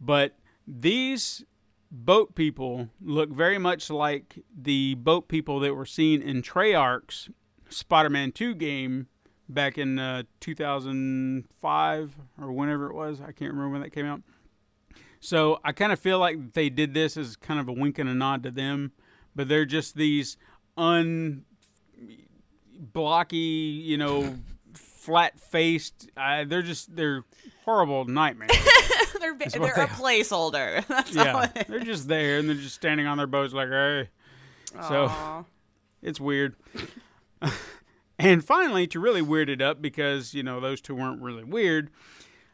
but these boat people look very much like the boat people that were seen in Treyarch's Spider-Man 2 game back in uh, 2005 or whenever it was. I can't remember when that came out. So I kind of feel like they did this as kind of a wink and a nod to them, but they're just these un blocky, you know, flat faced. Uh, they're just they're horrible nightmares. they're ba- what they're a they are. placeholder. That's all yeah, they're just there and they're just standing on their boats like, hey. So it's weird. and finally, to really weird it up, because you know those two weren't really weird.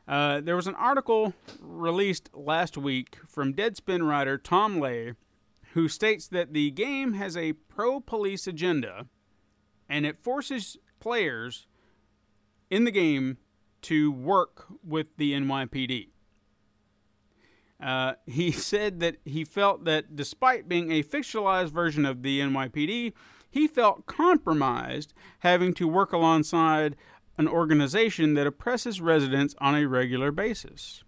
Uh, there was an article released last week from Deadspin writer Tom Ley, who states that the game has a pro-police agenda, and it forces players in the game to work with the NYPD. Uh, he said that he felt that despite being a fictionalized version of the NYPD, he felt compromised having to work alongside an organization that oppresses residents on a regular basis.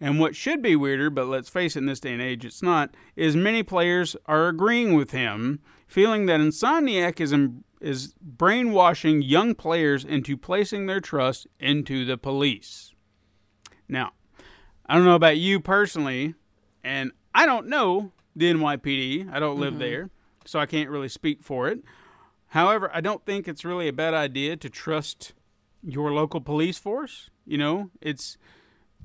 And what should be weirder, but let's face it, in this day and age it's not, is many players are agreeing with him, feeling that Insomniac is, is brainwashing young players into placing their trust into the police. Now, I don't know about you personally, and I don't know the NYPD. I don't live mm-hmm. there, so I can't really speak for it. However, I don't think it's really a bad idea to trust your local police force. You know, it's.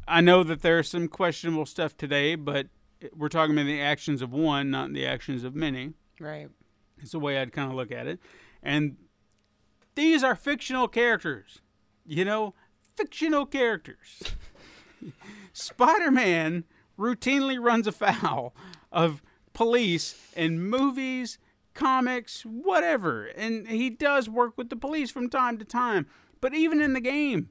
I know that there's some questionable stuff today, but we're talking about the actions of one, not the actions of many. Right. It's the way I'd kind of look at it. And these are fictional characters. You know, fictional characters. Spider Man routinely runs afoul of police in movies, comics, whatever. And he does work with the police from time to time. But even in the game,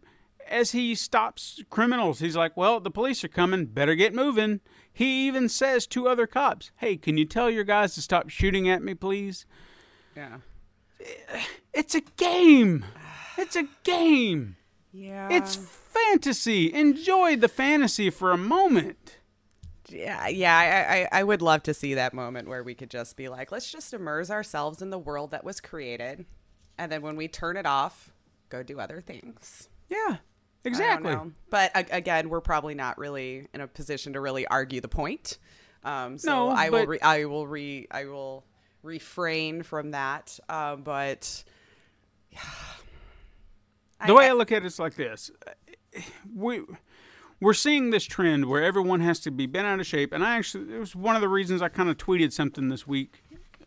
as he stops criminals, he's like, Well, the police are coming, better get moving. He even says to other cops, Hey, can you tell your guys to stop shooting at me, please? Yeah. It's a game. It's a game. Yeah. It's fantasy. Enjoy the fantasy for a moment. Yeah, yeah, I, I, I would love to see that moment where we could just be like, let's just immerse ourselves in the world that was created, and then when we turn it off, go do other things. Yeah, exactly. But again, we're probably not really in a position to really argue the point Um, so No, I will re- I will re I will refrain from that. Um, but The way I look at it is like this: we we're seeing this trend where everyone has to be bent out of shape, and I actually it was one of the reasons I kind of tweeted something this week.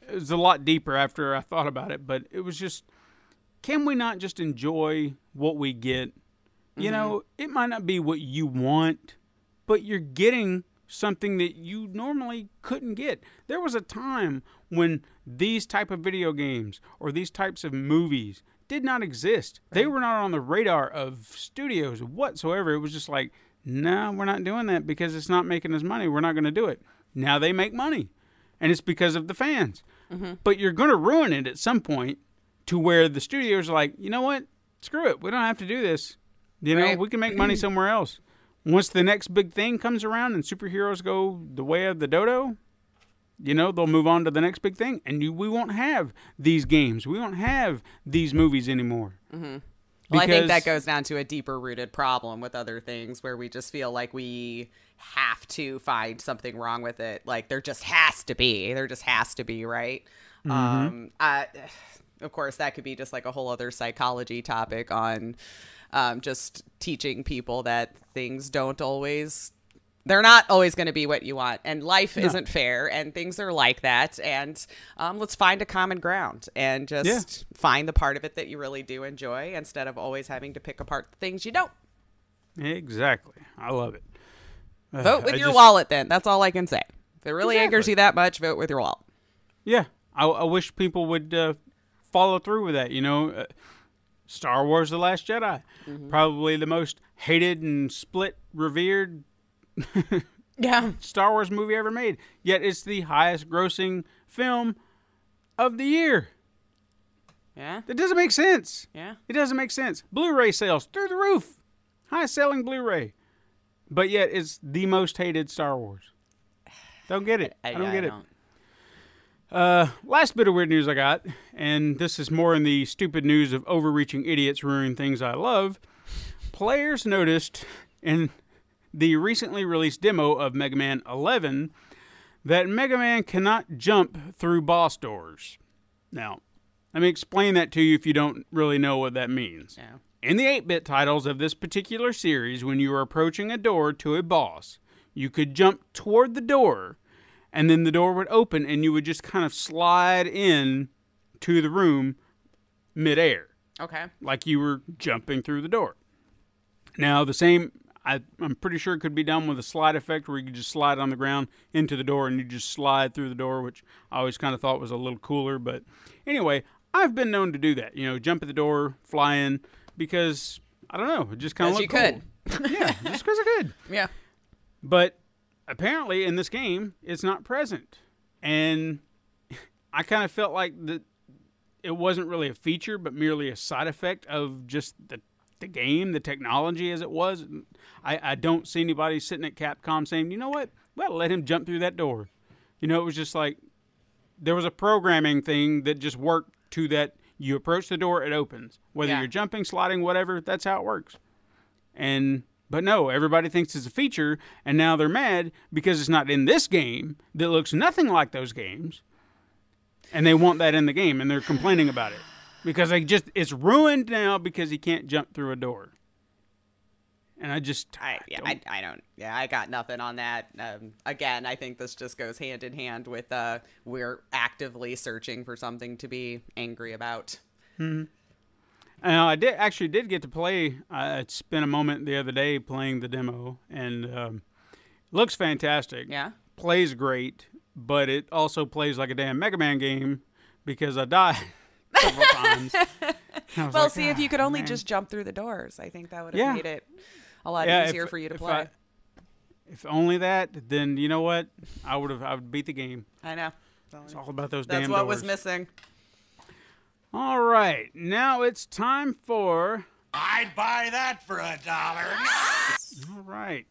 It was a lot deeper after I thought about it, but it was just, can we not just enjoy what we get? You mm-hmm. know, it might not be what you want, but you're getting something that you normally couldn't get. There was a time when these type of video games or these types of movies did not exist. They were not on the radar of studios whatsoever. It was just like, no, we're not doing that because it's not making us money. We're not going to do it. Now they make money, and it's because of the fans. Mm-hmm. But you're going to ruin it at some point to where the studios are like, you know what? Screw it. We don't have to do this. You know, Right. we can make money somewhere else. Once the next big thing comes around and superheroes go the way of the dodo, you know, they'll move on to the next big thing. And you, we won't have these games. We won't have these movies anymore. Well, I think that goes down to a deeper rooted problem with other things where we just feel like we have to find something wrong with it. Like there just has to be. There just has to be, right? Um, I, of course, that could be just like a whole other psychology topic on um, just teaching people that things don't always they're not always going to be what you want and life isn't fair and things are like that and um, let's find a common ground and just find the part of it that you really do enjoy instead of always having to pick apart the things you don't Exactly. I love it. Uh, vote with I your just- wallet then that's all i can say if it really angers you that much vote with your wallet Yeah, I, I wish people would uh, follow through with that. You know, uh, Star Wars: The Last Jedi, mm-hmm. probably the most hated and split, revered yeah Star Wars movie ever made. Yet it's the highest-grossing film of the year. yeah That doesn't make sense. yeah It doesn't make sense. Blu-ray sales through the roof, highest-selling Blu-ray, but yet it's the most hated Star Wars. Don't get it. I, don't get it. Uh, last bit of weird news I got, and this is more in the stupid news of overreaching idiots ruining things I love. Players noticed in the recently released demo of Mega Man 11 that Mega Man cannot jump through boss doors. Now, let me explain that to you if you don't really know what that means. Yeah. In the 8 bit titles of this particular series, when you were approaching a door to a boss, you could jump toward the door, and then the door would open, and you would just kind of slide in to the room midair, okay like you were jumping through the door. Now, the same, I, I'm pretty sure it could be done with a slide effect where you could just slide on the ground into the door and you just slide through the door, which I always kind of thought was a little cooler. But anyway, I've been known to do that, you know, jump at the door, fly in, because I don't know, it just kind of looked you cool. yeah, just because I could. yeah But apparently in this game, it's not present. And I kind of felt like that it wasn't really a feature, but merely a side effect of just the the game, the technology as it was. I, I don't see anybody sitting at Capcom saying, you know what, well, let him jump through that door. You know, it was just like there was a programming thing that just worked to that. You approach the door, it opens. Whether Yeah. you're jumping, sliding, whatever, that's how it works. And but no, everybody thinks it's a feature, and now they're mad because it's not in this game that looks nothing like those games, and they want that in the game, and they're complaining about it because they just it's ruined now because he can't jump through a door. And I just I yeah, don't- I, I don't yeah, I got nothing on that. Um, again, I think this just goes hand in hand with uh, we're actively searching for something to be angry about. Now, I did actually did get to play. I spent a moment the other day playing the demo, and um, looks fantastic. Yeah. plays great, but it also plays like a damn Mega Man game because I died several times. Well, like, see if you "Ah, could only man." just jump through the doors. I think that would have Yeah. made it a lot Yeah, easier if- for you to if play. I- if only that, then you know what? I would have. I would beat the game. I, know. It's all about those That's what was missing. All right, now it's time for. I'd buy that for a dollar. All right.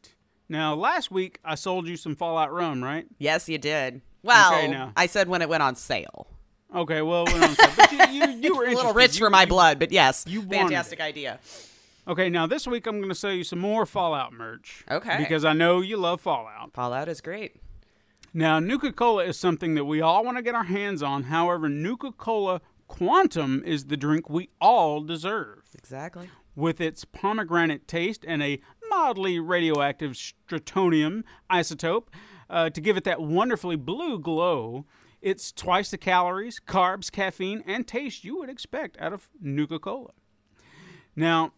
Now, last week I sold you some Fallout Rum, right? Yes, you did. Well, Okay, now. I said when it went on sale. Okay, well, we're on sale. but you, you, you were a little rich You- for my you- blood, but yes, you fantastic it. idea. Okay, now this week I'm going to sell you some more Fallout merch. Okay. Because I know you love Fallout. Fallout is great. Now, Nuka Cola is something that we all want to get our hands on. However, Nuka Cola Quantum is the drink we all deserve. Exactly. With its pomegranate taste and a mildly radioactive stratonium isotope uh, to give it that wonderfully blue glow, it's twice the calories, carbs, caffeine, and taste you would expect out of Nuka Cola. Now,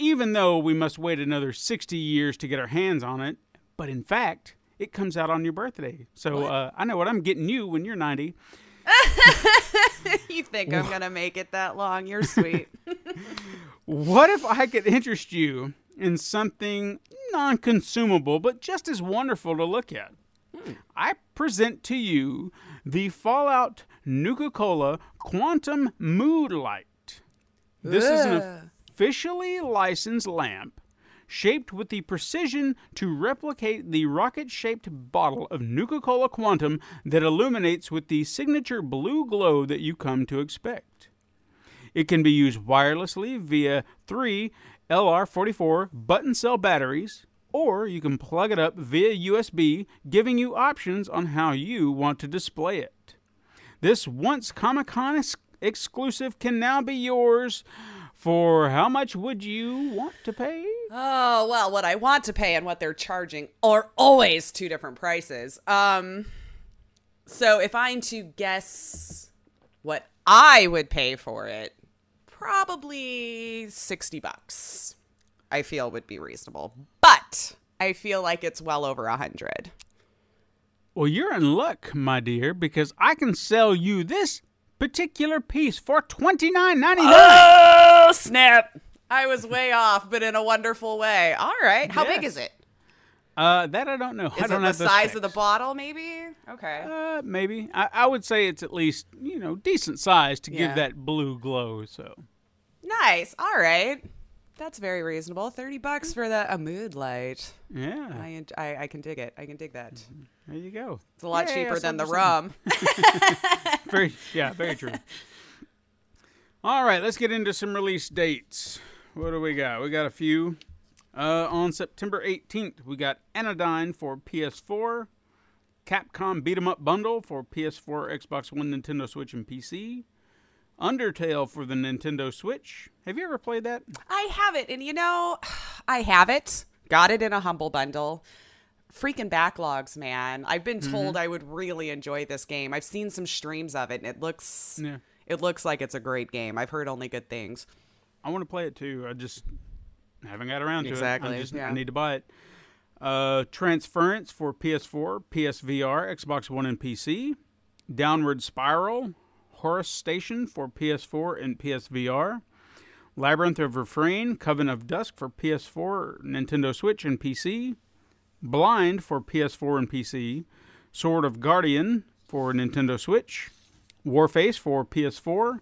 even though we must wait another 60 years to get our hands on it, but in fact, it comes out on your birthday. So uh, I know what I'm getting you when you're 90. You think I'm gonna make it that long? You're sweet. What if I could interest you in something non consumable, but just as wonderful to look at? Hmm. I present to you the Fallout Nuka Cola Quantum Mood Light. This is an officially licensed lamp shaped with the precision to replicate the rocket shaped bottle of Nuka Cola Quantum that illuminates with the signature blue glow that you come to expect. It can be used wirelessly via three LR44 button cell batteries, or you can plug it up via USB, giving you options on how you want to display it. This once Comic Con exclusive can now be yours. For how much would you want to pay? Oh, well, what I want to pay and what they're charging are always two different prices. Um so if I'm to guess what I would pay for it, probably 60 bucks. I feel would be reasonable. But I feel like it's well over a 100. Well, you're in luck, my dear, because I can sell you this particular piece for twenty nine ninety nine. Oh, snap. I was way off, but in a wonderful way. All right. How big is it? Uh, that I don't know. I Is don't it the have size of the bottle, maybe? Okay. Uh, maybe. I, I would say it's at least you know decent size to Yeah. give that blue glow. So Nice. All right. That's very reasonable. 30 bucks for the a mood light. yeah, I, I I can dig it. I can dig that. there you go. It's a lot Yeah, cheaper yeah, than the rum. Very yeah, very true. All right, let's get into some release dates. What do we got? We got a few. Uh, on September 18th, we got Anodyne for PS4, Capcom Beat 'em Up Bundle for PS4, Xbox One, Nintendo Switch, and PC, Undertale for the Nintendo Switch. Have you ever played that? I have it, and you know, I have it. Got it in a humble bundle. Freaking backlogs, man. I've been Mm-hmm. told I would really enjoy this game. I've seen some streams of it, and it looks Yeah. it looks like it's a great game. I've heard only good things. I want to play it too. I just haven't got around to it. Exactly, I just yeah. I need to buy it. Uh, Transference for PS4, PSVR, Xbox One, and PC. Downward Spiral, Horus Station for PS4 and PSVR. Labyrinth of Refrain, Coven of Dusk for PS4, Nintendo Switch, and PC. Blind for PS4 and PC. Sword of Guardian for Nintendo Switch. Warface for PS4.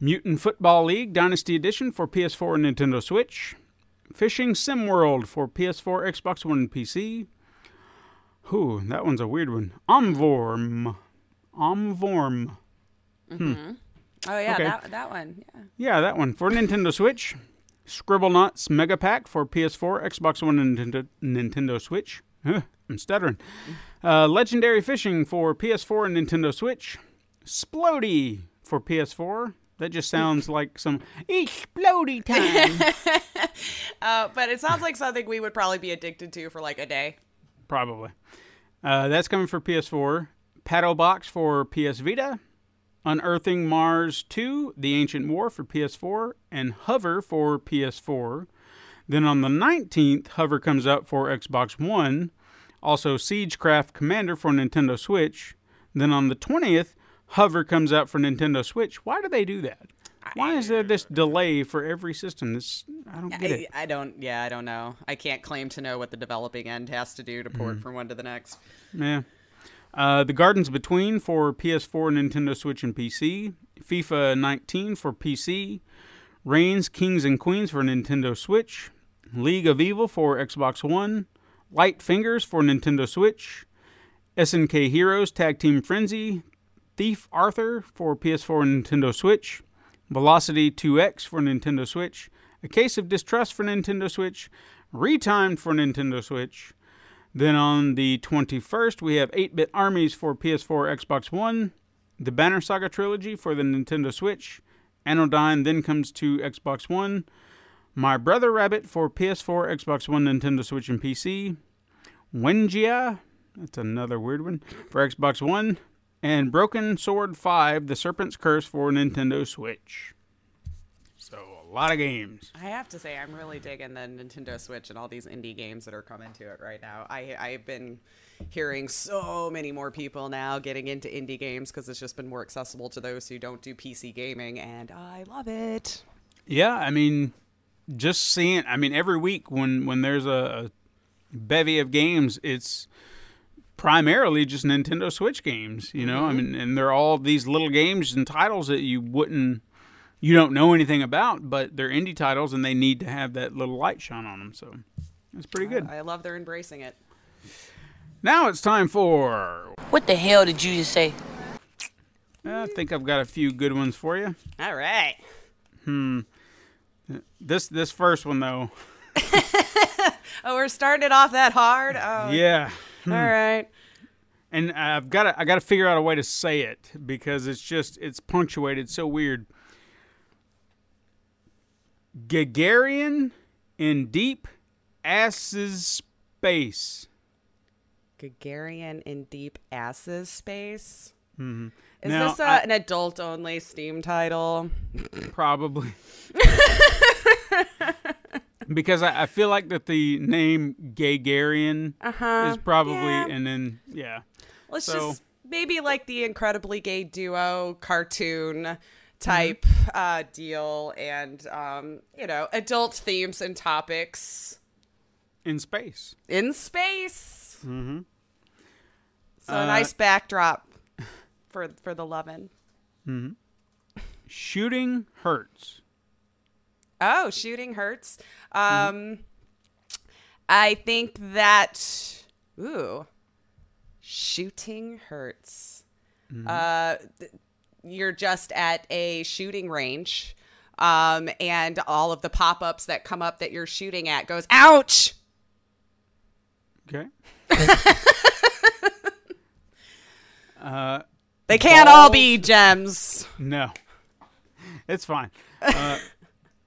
Mutant Football League Dynasty Edition for PS4 and Nintendo Switch. Fishing Sim World for PS4, Xbox One, and PC. Whew, that one's a weird one. Omvorm. Omvorm. Oh yeah, Okay. that that one. Yeah. Yeah, that one. For Nintendo Switch. Scribble Scribblenauts Mega Pack for PS4, Xbox One, and Nintendo, Nintendo Switch. Huh, I'm stuttering. Uh, Legendary Fishing for PS4 and Nintendo Switch. Splody for PS4. That just sounds like some explody time. Uh, but it sounds like something we would probably be addicted to for like a day. Probably. Uh, that's coming for PS4. Paddle Box for PS Vita. Unearthing Mars 2, The Ancient War for PS4, and Hover for PS4. Then on the 19th, Hover comes out for Xbox One. Also, Siegecraft Commander for Nintendo Switch. Then on the 20th, Hover comes out for Nintendo Switch. Why do they do that? Why is there this delay for every system? This I don't get I, it. I don't. Yeah, I don't know. I can't claim to know what the developing end has to do to Mm. port from one to the next. Yeah. Uh, the Gardens Between for PS4, Nintendo Switch, and PC. FIFA 19 for PC. Reigns Kings and Queens for Nintendo Switch. League of Evil for Xbox One. Light Fingers for Nintendo Switch. SNK Heroes Tag Team Frenzy. Thief Arthur for PS4 and Nintendo Switch. Velocity 2X for Nintendo Switch. A Case of Distrust for Nintendo Switch. Retimed for Nintendo Switch. Then on the 21st, we have 8 Bit Armies for PS4, Xbox One, the Banner Saga Trilogy for the Nintendo Switch, Anodyne then comes to Xbox One, My Brother Rabbit for PS4, Xbox One, Nintendo Switch, and PC, Wenjia, that's another weird one, for Xbox One, and Broken Sword 5, The Serpent's Curse for Nintendo Switch. So, a lot of games. I have to say, I'm really digging the Nintendo Switch and all these indie games that are coming to it right now. I I've been hearing so many more people now getting into indie games because it's just been more accessible to those who don't do PC gaming, and I love it. Yeah, I mean, just seeing. I mean, every week when when there's a, a bevy of games, it's primarily just Nintendo Switch games. You know, I mm-hmm. mean, and they're all these little games and titles that you wouldn't, you don't know anything about, but they're indie titles and they need to have that little light shine on them. So that's pretty good. I love they're embracing it. Now it's time for. What the hell did you just say? I think I've got a few good ones for you. All right. Hmm. This this first one though, Oh, we're starting it off that hard. Oh, yeah. all right. and I've got to I got to figure out a way to say it because it's just it's punctuated so weird. Gagarin in deep asses space. Gagarin in deep asses space. Is Now, this uh, I- an adult-only Steam title? Probably. because I, I feel like that the name Gagarian is probably yeah. and then yeah. Let's So- just maybe like the incredibly gay duo cartoon type uh, deal, and um, you know, adult themes and topics In space. in space. Mm-hmm. So a nice backdrop for for the lovin'. Shooting hurts. Oh, shooting hurts. Um, I think that ooh, shooting hurts. Uh, th- you're just at a shooting range, um, and all of the pop-ups that come up that you're shooting at goes ouch. Okay. uh, They can't all be gems. No. It's fine. Uh,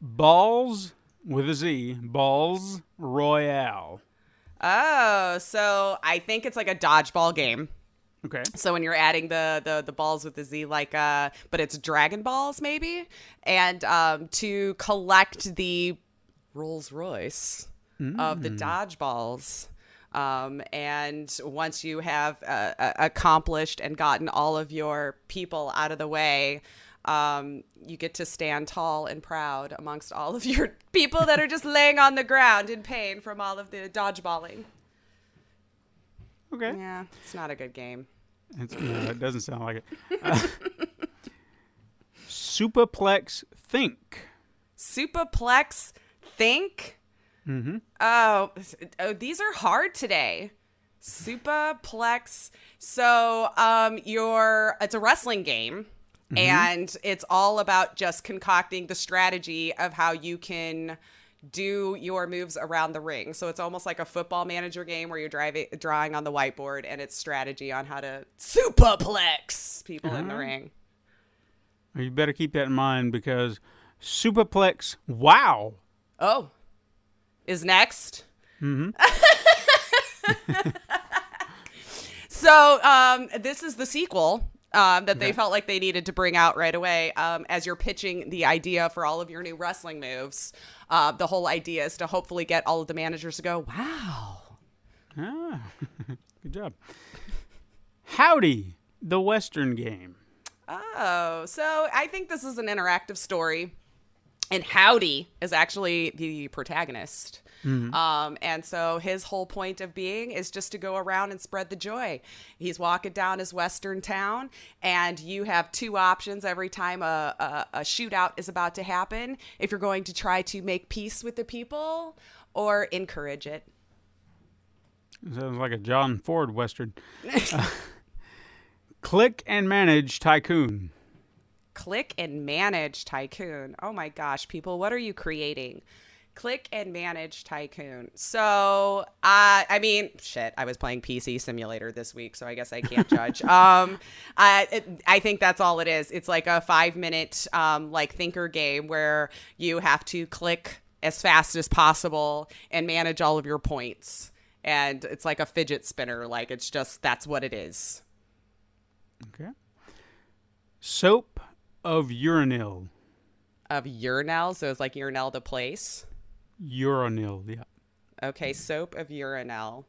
balls with a Z. Balls Royale. Oh, so I think it's like a dodgeball game. Okay. So when you're adding the the, the balls with the Z, like uh, but it's Dragon Balls maybe, and um, to collect the Rolls Royce of the dodgeballs. Um, and once you have uh, accomplished and gotten all of your people out of the way, um, you get to stand tall and proud amongst all of your people that are just laying on the ground in pain from all of the dodgeballing. Okay. Yeah, it's not a good game. It's, no, it doesn't sound like it. Uh, Superplex Think. Superplex Think. Mm-hmm. Oh, oh, these are hard today. Superplex. So, um, you're it's a wrestling game, and it's all about just concocting the strategy of how you can do your moves around the ring. So it's almost like a football manager game where you're driving, drawing on the whiteboard, and it's strategy on how to superplex people in the ring. You better keep that in mind because Superplex Wow. Oh, is next. Mm-hmm. so um, this is the sequel um, that they felt like they needed to bring out right away. Um, as you're pitching the idea for all of your new wrestling moves, uh, the whole idea is to hopefully get all of the managers to go, "Wow, Ah, good job. Howdy, the Western game. Oh, so I think this is an interactive story. And Howdy is actually the protagonist. Um, and so his whole point of being is just to go around and spread the joy. He's walking down his western town, and you have two options every time a, a, a shootout is about to happen if you're going to try to make peace with the people or encourage it. Sounds like a John Ford Western. Uh, click and manage tycoon. Click and manage Tycoon. Oh my gosh, people, what are you creating? Click and manage tycoon. So, uh, I mean, shit. I was playing PC Simulator this week, so I guess I can't judge. um, I it, I think that's all it is. It's like a five minute um like thinker game where you have to click as fast as possible and manage all of your points. And it's like a fidget spinner. Like it's just that's what it is. Okay. Soap of urinal. Of urinal, so it's like urinal the place. Urinal, yeah. Okay, soap of urinal.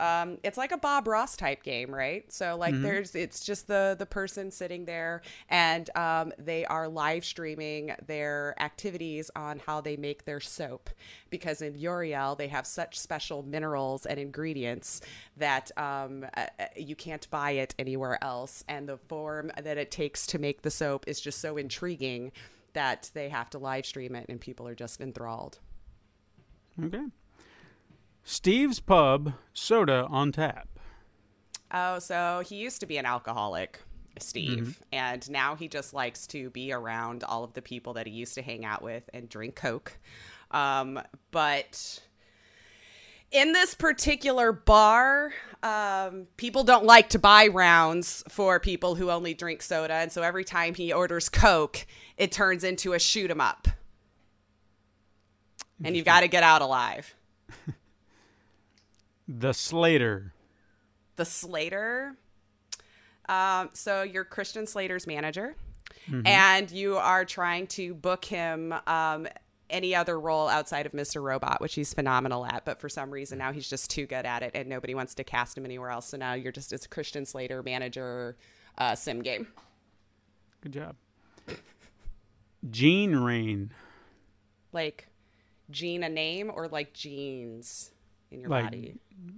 Um, it's like a Bob Ross type game, right? So like there's it's just the the person sitting there and um, they are live streaming their activities on how they make their soap because in Uriel they have such special minerals and ingredients that um, uh, uh, you can't buy it anywhere else and the form that it takes to make the soap is just so intriguing that they have to live stream it and people are just enthralled. Okay. Steve's Pub, soda on tap. Oh, so he used to be an alcoholic, Steve, and now he just likes to be around all of the people that he used to hang out with and drink Coke. Um, but in this particular bar, um, people don't like to buy rounds for people who only drink soda, and so every time he orders Coke, it turns into a shoot 'em up, and you've got to get out alive. The Slater. the Slater. Um, so you're Christian Slater's manager, and you are trying to book him um, any other role outside of Mr. Robot, which he's phenomenal at. But for some reason now he's just too good at it, and nobody wants to cast him anywhere else. So now you're just it's Christian Slater manager uh, sim game. Good job. Gene Rain. Like Gene a name or like genes in your Like, body.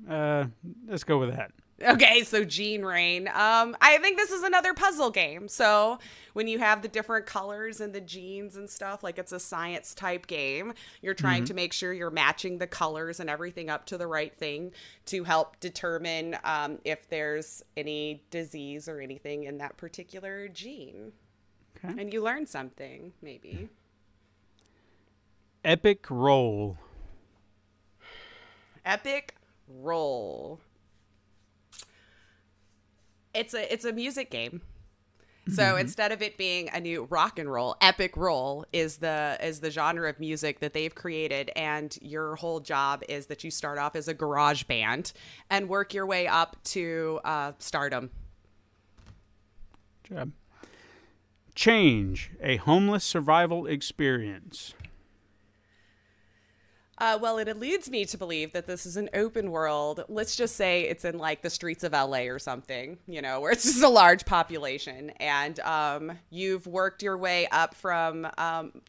uh, let's go with that. Okay, so Gene Rain. Um, I think this is another puzzle game. So when you have the different colors and the genes and stuff, like it's a science type game, you're trying to make sure you're matching the colors and everything up to the right thing to help determine um, if there's any disease or anything in that particular gene. Okay. And you learn something, maybe. Epic Roll. Epic Roll. It's a it's a music game. So instead of it being a new rock and roll, epic roll is the is the genre of music that they've created and your whole job is that you start off as a garage band and work your way up to uh, stardom. Job. Change, a homeless survival experience. Uh, well, it leads me to believe that this is an open world. Let's just say it's in like the streets of LA or something, you know, where it's just a large population, and um, you've worked your way up from um,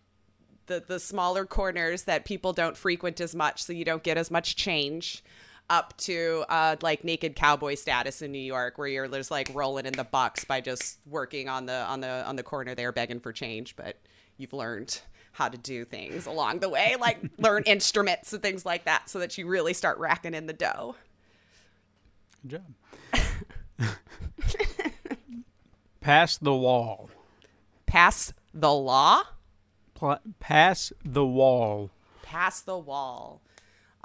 the the smaller corners that people don't frequent as much, so you don't get as much change. Up to uh, like naked cowboy status in New York, where you're just like rolling in the bucks by just working on the on the on the corner there, begging for change. But you've learned how to do things along the way, like learn instruments and things like that, so that you really start racking in the dough. Good job. Pass the wall. Pass the law, Pl- pass the wall. pass the wall.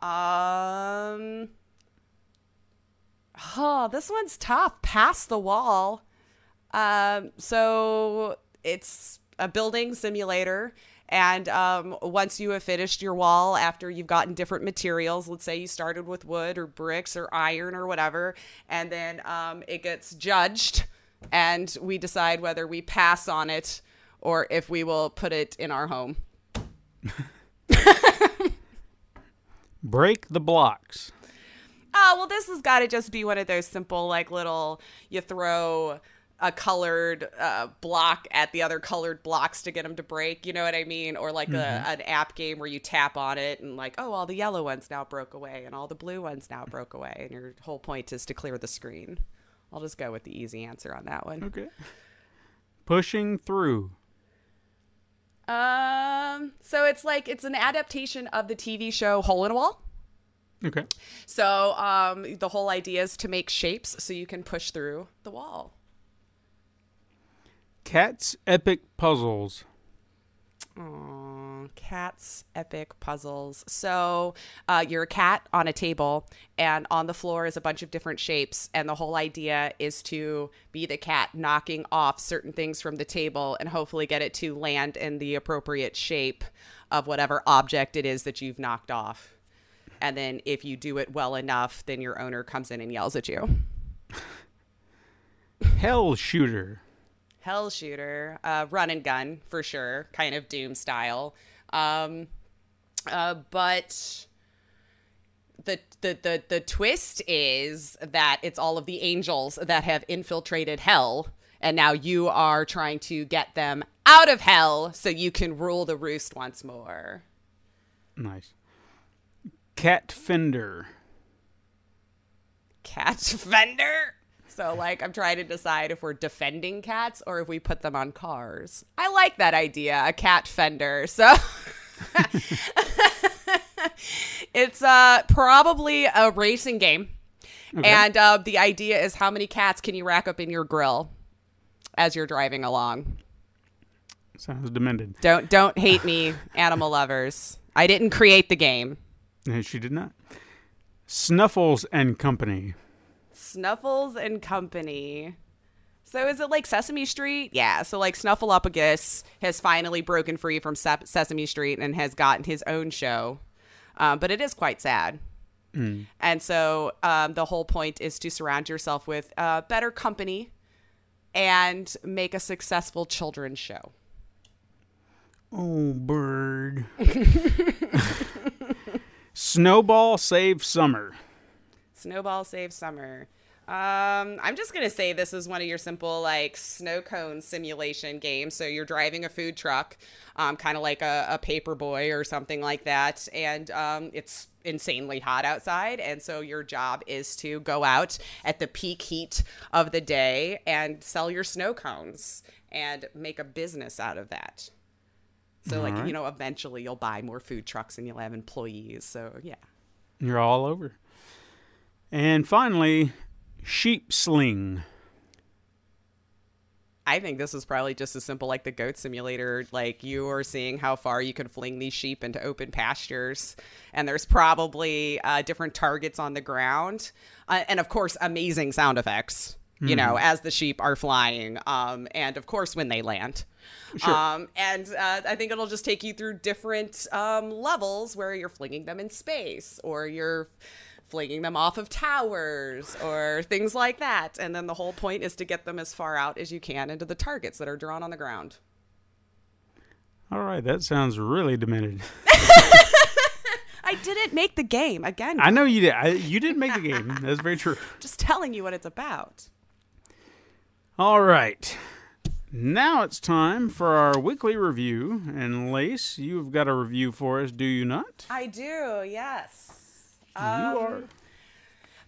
Um, oh, this one's tough. Pass the wall. Um, so it's a building simulator. And um, once you have finished your wall, after you've gotten different materials, let's say you started with wood or bricks or iron or whatever, and then um, it gets judged, and we decide whether we pass on it or if we will put it in our home. Break the blocks. Oh, well, this has got to just be one of those simple, like little, you throw a colored uh, block at the other colored blocks to get them to break. You know what I mean? Or like a, an app game where you tap on it and, like, oh, all the yellow ones now broke away and all the blue ones now broke away. And your whole point is to clear the screen. I'll just go with the easy answer on that one. Okay. Pushing through. Um, so it's like it's an adaptation of the TV show Hole in a Wall. Okay. So um, the whole idea is to make shapes so you can push through the wall. Cat's epic puzzles. Aww. cats epic puzzles. So uh, you're a cat on a table, and on the floor is a bunch of different shapes. And the whole idea is to be the cat knocking off certain things from the table and hopefully get it to land in the appropriate shape of whatever object it is that you've knocked off. And then if you do it well enough, then your owner comes in and yells at you. Hell shooter. Hell shooter, uh, run and gun for sure, kind of Doom style. Um, uh, but the, the the the twist is that it's all of the angels that have infiltrated hell, and now you are trying to get them out of hell so you can rule the roost once more. Nice. Cat Fender. Cat fender. So like I'm trying to decide if we're defending cats or if we put them on cars. I like that idea, a cat fender. So it's uh probably a racing game. And uh, the idea is how many cats can you rack up in your grill as you're driving along? Sounds demented. Don't don't hate me, animal lovers. I didn't create the game. No, she did not. Snuffles and Company. Snuffles and Company. So is it like Sesame Street? Yeah. So like Snuffleupagus has finally broken free from Se- Sesame Street and has gotten his own show, um, but it is quite sad. And so um, the whole point is to surround yourself with uh, better company and make a successful children's show. Oh, bird. Snowball Save Summer. Snowball Save Summer. Um, I'm just gonna say this is one of your simple like snow cone simulation games. So you're driving a food truck, um, kind of like a, a paper boy or something like that, and um, it's insanely hot outside, and so your job is to go out at the peak heat of the day and sell your snow cones and make a business out of that. So like Alright. you know, eventually you'll buy more food trucks and you'll have employees. So yeah. You're all over. And finally, Sheep Sling. I think this is probably just as simple like the goat simulator. Like you are seeing how far you can fling these sheep into open pastures, and there's probably uh, different targets on the ground, uh, and of course, amazing sound effects. You know, as the sheep are flying, um, and of course when they land. Um, and uh, I think it'll just take you through different um, levels where you're flinging them in space, or you're flinging them off of towers or things like that. And then the whole point is to get them as far out as you can into the targets that are drawn on the ground. All right, that sounds really demented. I didn't make the game. Again, I know you did. I, you didn't make the game. That's very true. just telling you what it's about. All right. Now it's time for our weekly review. And Lace, you've got a review for us, do you not? I do, yes. You are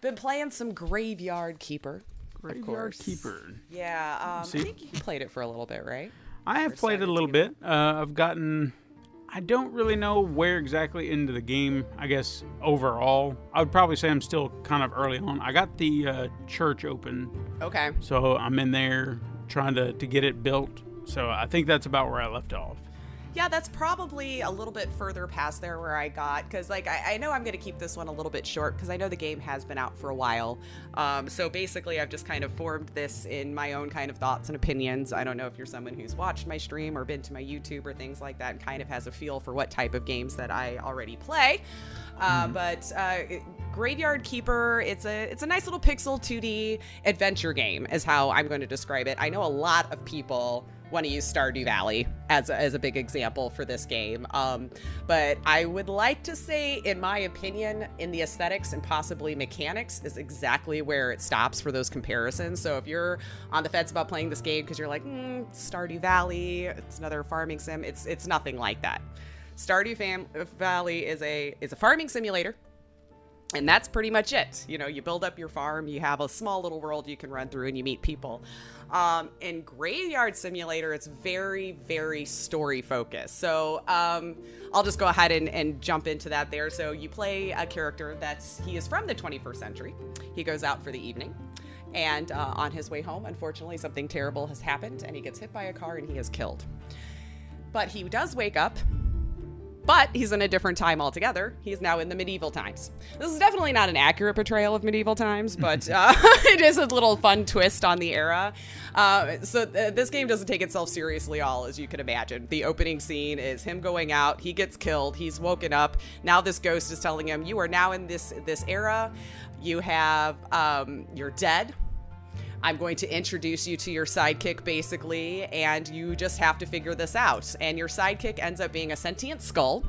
Been playing some Graveyard Keeper. Graveyard. Keeper. Yeah, um? I think you played it for a little bit, right? I have played it a little bit. Uh, I've gotten. I don't really know where exactly into the game. I guess overall, I would probably say I'm still kind of early on. I got the uh, church open, Okay. so I'm in there trying to to get it built. So I think that's about where I left off. Yeah, that's probably a little bit further past there where I got because, like, I, I know I'm going to keep this one a little bit short because I know the game has been out for a while. Um, so basically, I've just kind of formed this in my own kind of thoughts and opinions. I don't know if you're someone who's watched my stream or been to my YouTube or things like that and kind of has a feel for what type of games that I already play. Uh, But uh, Graveyard Keeper, it's a it's a nice little pixel 2D adventure game, is how I'm going to describe it. I know a lot of people want to use Stardew Valley as a, as a big example for this game. Um, but I would like to say, in my opinion, in the aesthetics and possibly mechanics, is exactly where it stops for those comparisons. So if you're on the fence about playing this game because you're like, mm, Stardew Valley, it's another farming sim, it's it's nothing like that. Stardew Fam- Valley is a is a farming simulator and that's pretty much it. You know, you build up your farm, you have a small little world you can run through, and you meet people. Um, in Graveyard Simulator, it's very, very story focused. So um, I'll just go ahead and, and jump into that there. So you play a character that's he is from the 21st century. He goes out for the evening. And uh, on his way home, unfortunately, something terrible has happened, and he gets hit by a car and he is killed. But he does wake up but he's in a different time altogether. He's now in the medieval times. This is definitely not an accurate portrayal of medieval times, but uh, it is a little fun twist on the era. Uh, so th- this game doesn't take itself seriously at all, as you can imagine. The opening scene is him going out. He gets killed. He's woken up. Now this ghost is telling him, "You are now in this this era. You have um, you're dead." I'm going to introduce you to your sidekick basically, and you just have to figure this out. And your sidekick ends up being a sentient skull.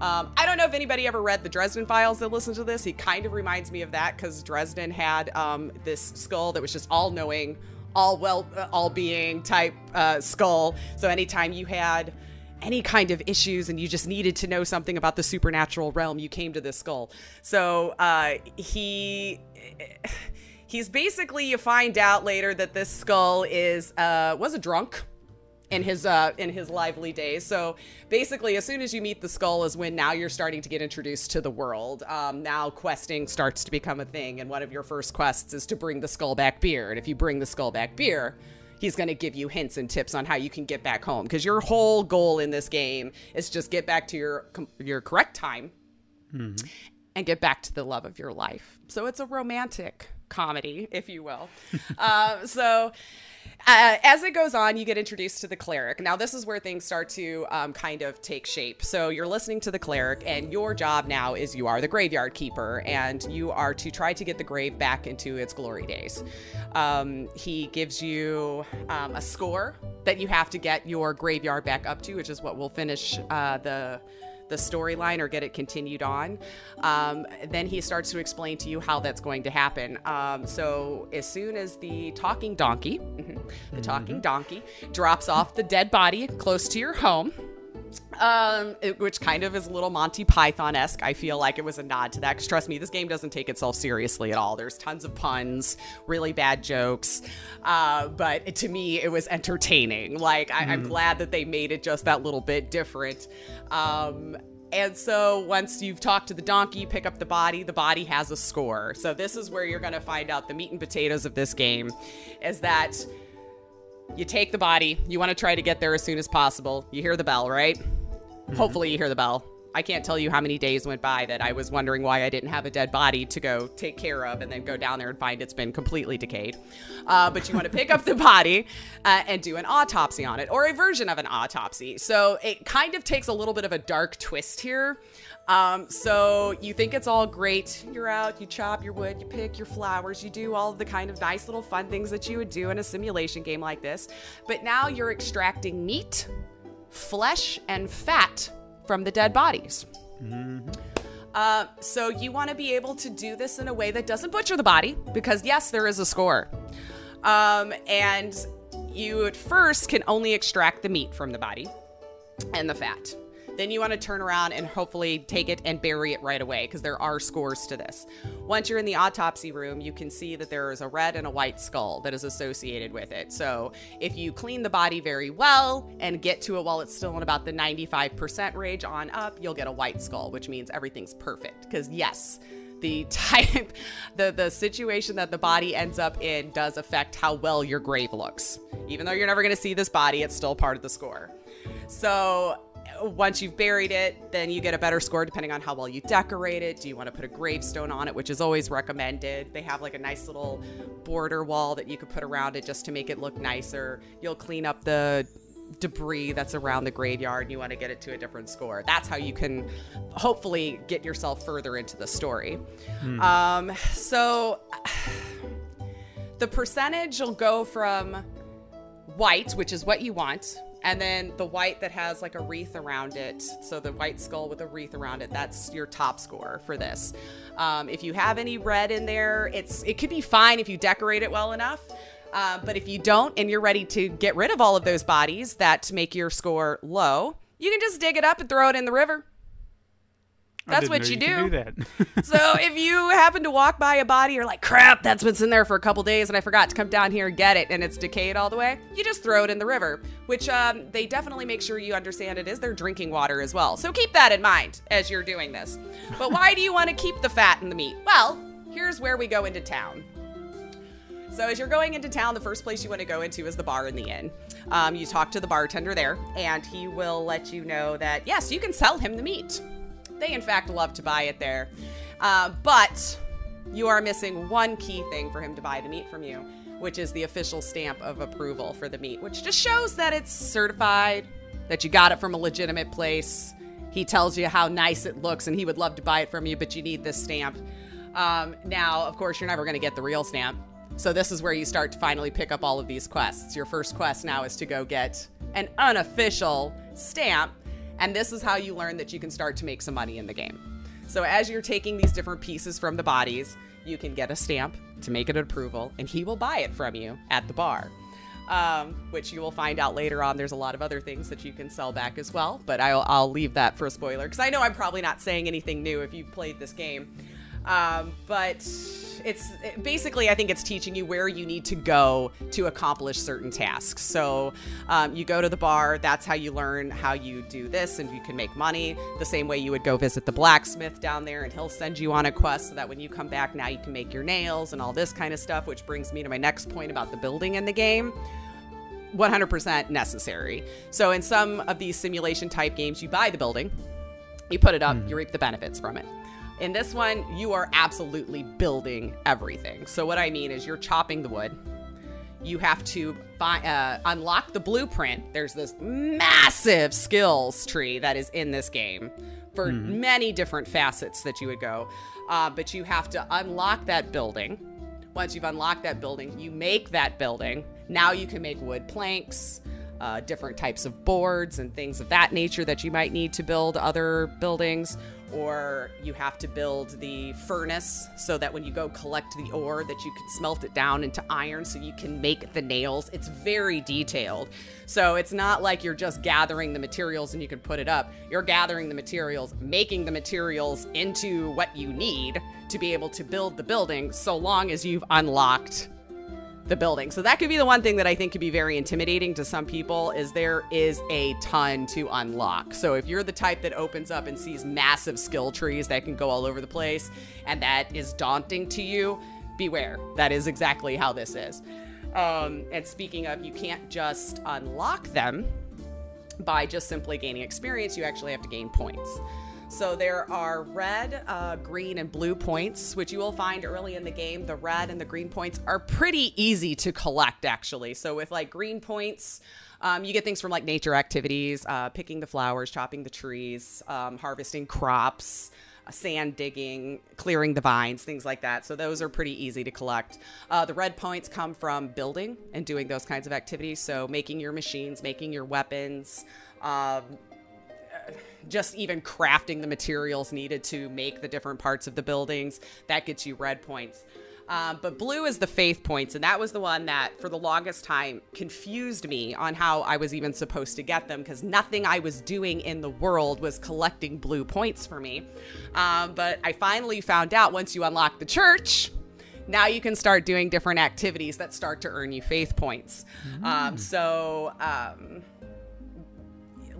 Um, I don't know if anybody ever read the Dresden Files that listened to this. He kind of reminds me of that because Dresden had um, this skull that was just all knowing, all well, uh, all being type uh, skull. So anytime you had any kind of issues and you just needed to know something about the supernatural realm, you came to this skull. So uh, he he's basically you find out later that this skull is uh was a drunk in his uh in his lively days. So basically as soon as you meet the skull is when now you're starting to get introduced to the world. Um now questing starts to become a thing and one of your first quests is to bring the skull back beer. And if you bring the skull back beer he's going to give you hints and tips on how you can get back home. Because your whole goal in this game is just get back to your your correct time and get back to the love of your life. So it's a romantic comedy, if you will. uh, so. Uh, as it goes on, you get introduced to the cleric. Now, this is where things start to um, kind of take shape. So, you're listening to the cleric, and your job now is you are the graveyard keeper, and you are to try to get the grave back into its glory days. Um, he gives you um, a score that you have to get your graveyard back up to, which is what will finish uh, the the storyline or get it continued on. Um, then he starts to explain to you how that's going to happen. Um, so as soon as the talking donkey, the talking donkey, drops off the dead body close to your home. Um, it- which kind of is a little Monty Python esque. I feel like it was a nod to that. Because trust me, this game doesn't take itself seriously at all. There's tons of puns, really bad jokes, uh, but to me, it was entertaining. Like I, I'm glad that they made it just that little bit different. Um, and so once you've talked to the donkey, pick up the body, the body has a score. So this is where you're going to find out the meat and potatoes of this game is that you take the body, you want to try to get there as soon as possible. You hear the bell, right? Hopefully you hear the bell. I can't tell you how many days went by that I was wondering why I didn't have a dead body to go take care of and then go down there and find it's been completely decayed. Uh, but you want to pick up the body uh, and do an autopsy on it or a version of an autopsy. So it kind of takes a little bit of a dark twist here. Um, so you think it's all great. You're out, you chop your wood, you pick your flowers, you do all of the kind of nice little fun things that you would do in a simulation game like this. But now you're extracting meat, flesh, and fat from the dead bodies. Uh, so you want to be able to do this in a way that doesn't butcher the body, because yes, there is a score. Um, and you at first can only extract the meat from the body and the fat. Then you want to turn around and hopefully take it and bury it right away because there are scores to this. Once you're in the autopsy room, you can see that there is a red and a white skull that is associated with it. So if you clean the body very well and get to it while it's still in about the 95% range on up, you'll get a white skull, which means everything's perfect. Because yes, the type the the situation that the body ends up in does affect how well your grave looks even though you're never going to see this body it's still part of the score so once you've buried it then you get a better score depending on how well you decorate it do you want to put a gravestone on it which is always recommended they have like a nice little border wall that you could put around it just to make it look nicer you'll clean up the debris that's around the graveyard and you want to get it to a different score. That's how you can hopefully get yourself further into the story. Um, so the percentage will go from white, which is what you want, and then the white that has like a wreath around it. So the white skull with a wreath around it, that's your top score for this. Um, if you have any red in there, it's it could be fine if you decorate it well enough. Uh, but if you don't and you're ready to get rid of all of those bodies that make your score low, you can just dig it up and throw it in the river. That's what you could do. that. So if you happen to walk by a body, you're like, crap, that's what's in there for a couple days, and I forgot to come down here and get it, and it's decayed all the way, you just throw it in the river, which um, they definitely make sure you understand it is their drinking water as well. So keep that in mind as you're doing this. But why do you want to keep the fat and the meat? Well, here's where we go into town. So as you're going into town, the first place you want to go into is the bar in the inn. Um, you talk to the bartender there, and he will let you know that yes, you can sell him the meat. They in fact love to buy it there, uh, but you are missing one key thing for him to buy the meat from you, which is the official stamp of approval for the meat, which just shows that it's certified, that you got it from a legitimate place. He tells you how nice it looks and he would love to buy it from you, but you need this stamp. Um, now, of course, you're never going to get the real stamp. So, this is where you start to finally pick up all of these quests. Your first quest now is to go get an unofficial stamp. And this is how you learn that you can start to make some money in the game. So, as you're taking these different pieces from the bodies, you can get a stamp to make an approval, and he will buy it from you at the bar. Um, which you will find out later on. There's a lot of other things that you can sell back as well, but I'll, I'll leave that for a spoiler because I know I'm probably not saying anything new if you've played this game. Um, but it's basically, I think it's teaching you where you need to go to accomplish certain tasks. So um, you go to the bar, that's how you learn how you do this, and you can make money the same way you would go visit the blacksmith down there, and he'll send you on a quest so that when you come back, now you can make your nails and all this kind of stuff, which brings me to my next point about the building in the game. 100% necessary. So, in some of these simulation type games, you buy the building, you put it up, you reap the benefits from it. In this one, you are absolutely building everything. So, what I mean is, you're chopping the wood. You have to fi- uh, unlock the blueprint. There's this massive skills tree that is in this game for many different facets that you would go. Uh, but you have to unlock that building. Once you've unlocked that building, you make that building. Now you can make wood planks, uh, different types of boards, and things of that nature that you might need to build other buildings. Or you have to build the furnace so that when you go collect the ore, that you can smelt it down into iron so you can make the nails. It's very detailed. So it's not like you're just gathering the materials and you can put it up. You're gathering the materials, making the materials into what you need to be able to build the building so long as you've unlocked the building. So that could be the one thing that I think could be very intimidating to some people is there is a ton to unlock. So if you're the type that opens up and sees massive skill trees that can go all over the place and that is daunting to you, beware. That is exactly how this is. Um, and speaking of, you can't just unlock them by just simply gaining experience. You actually have to gain points. So there are red, uh, green, and blue points, which you will find early in the game. The red and the green points are pretty easy to collect, actually. So with like green points, um, you get things from like nature activities, uh, picking the flowers, chopping the trees, um, harvesting crops, uh, sand digging, clearing the vines, things like that. So those are pretty easy to collect. Uh, the red points come from building and doing those kinds of activities. So making your machines, making your weapons. Um, just even crafting the materials needed to make the different parts of the buildings that gets you red points. Um, but blue is the faith points and that was the one that for the longest time confused me on how i was even supposed to get them because nothing i was doing in the world was collecting blue points for me. Um, but i finally found out once you unlock the church now you can start doing different activities that start to earn you faith points. Um, so um,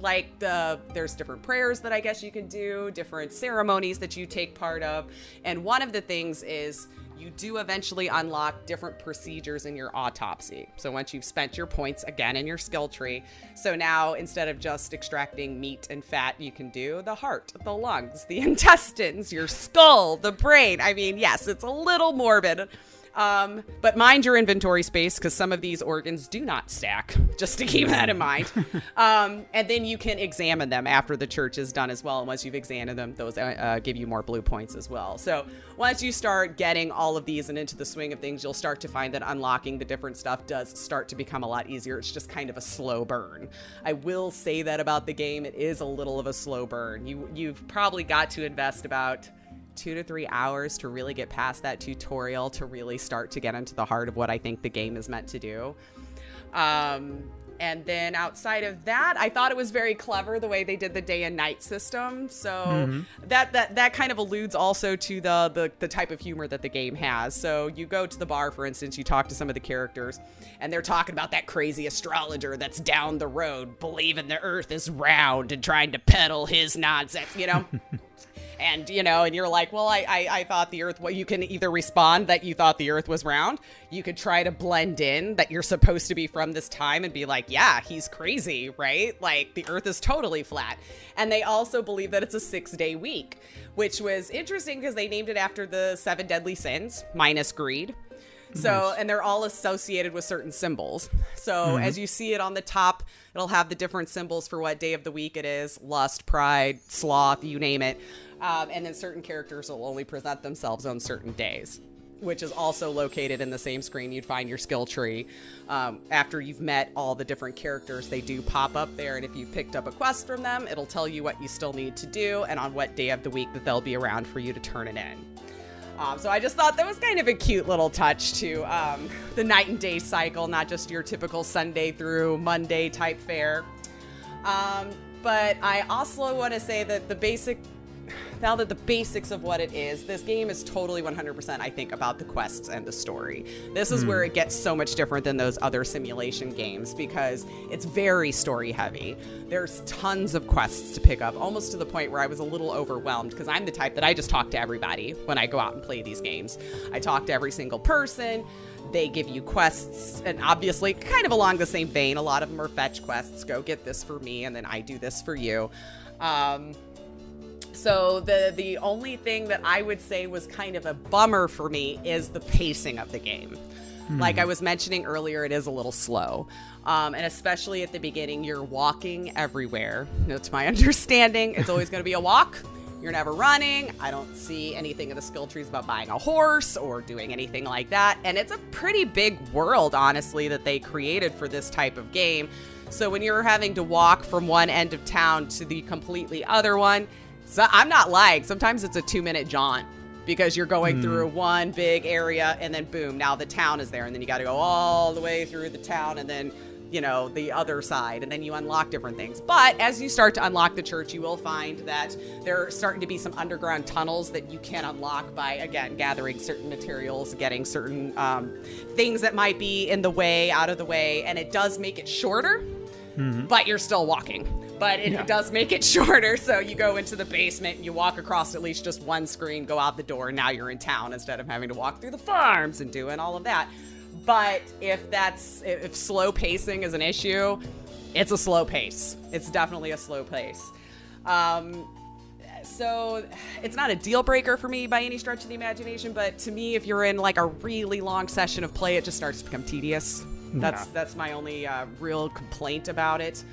like the there's different prayers that I guess you can do, different ceremonies that you take part of. And one of the things is you do eventually unlock different procedures in your autopsy. So once you've spent your points again in your skill tree, so now instead of just extracting meat and fat, you can do the heart, the lungs, the intestines, your skull, the brain. I mean, yes, it's a little morbid. Um, but mind your inventory space because some of these organs do not stack, just to keep that in mind. um, and then you can examine them after the church is done as well. And once you've examined them, those uh, uh, give you more blue points as well. So once you start getting all of these and into the swing of things, you'll start to find that unlocking the different stuff does start to become a lot easier. It's just kind of a slow burn. I will say that about the game. It is a little of a slow burn. You you've probably got to invest about two to three hours to really get past that tutorial to really start to get into the heart of what I think the game is meant to do. Um, and then outside of that, I thought it was very clever the way they did the day and night system. So that that that kind of alludes also to the, the the type of humor that the game has. So you go to the bar, for instance, you talk to some of the characters, and they're talking about that crazy astrologer that's down the road, believing the Earth is round and trying to peddle his nonsense, you know. and you know and you're like well I, I i thought the earth well you can either respond that you thought the earth was round you could try to blend in that you're supposed to be from this time and be like yeah he's crazy right like the earth is totally flat and they also believe that it's a six day week which was interesting because they named it after the seven deadly sins minus greed so, nice. and they're all associated with certain symbols. So, mm-hmm. as you see it on the top, it'll have the different symbols for what day of the week it is lust, pride, sloth, you name it. Um, and then certain characters will only present themselves on certain days, which is also located in the same screen. You'd find your skill tree. Um, after you've met all the different characters, they do pop up there. And if you've picked up a quest from them, it'll tell you what you still need to do and on what day of the week that they'll be around for you to turn it in. Um, so I just thought that was kind of a cute little touch to um, the night and day cycle, not just your typical Sunday through Monday type fare. Um, but I also want to say that the basic now that the basics of what it is, this game is totally 100%, I think, about the quests and the story. This is mm. where it gets so much different than those other simulation games because it's very story heavy. There's tons of quests to pick up, almost to the point where I was a little overwhelmed because I'm the type that I just talk to everybody when I go out and play these games. I talk to every single person they give you quests and obviously kind of along the same vein a lot of them are fetch quests go get this for me and then i do this for you um, so the the only thing that I would say was kind of a bummer for me is the pacing of the game. Hmm. Like I was mentioning earlier, it is a little slow. Um, and especially at the beginning, you're walking everywhere. To my understanding, it's always going to be a walk. You're never running. I don't see anything in the skill trees about buying a horse or doing anything like that. And it's a pretty big world, honestly, that they created for this type of game. So when you're having to walk from one end of town to the completely other one, so I'm not lying. Sometimes it's a two minute jaunt because you're going mm. through one big area and then boom, now the town is there. And then you got to go all the way through the town and then, you know, the other side. And then you unlock different things. But as you start to unlock the church, you will find that there are starting to be some underground tunnels that you can unlock by, again, gathering certain materials, getting certain um, things that might be in the way, out of the way. And it does make it shorter, mm-hmm. but you're still walking but it, yeah. does make it shorter. So you go into the basement, you walk across at least just one screen, go out the door, and now you're in town instead of having to walk through the farms and doing all of that. But if that's if slow pacing is an issue, it's a slow pace. It's definitely a slow pace. Um, so it's not a deal breaker for me by any stretch of the imagination, but to me, if you're in like a really long session of play, it just starts to become tedious. That's yeah. that's my only uh, real complaint about it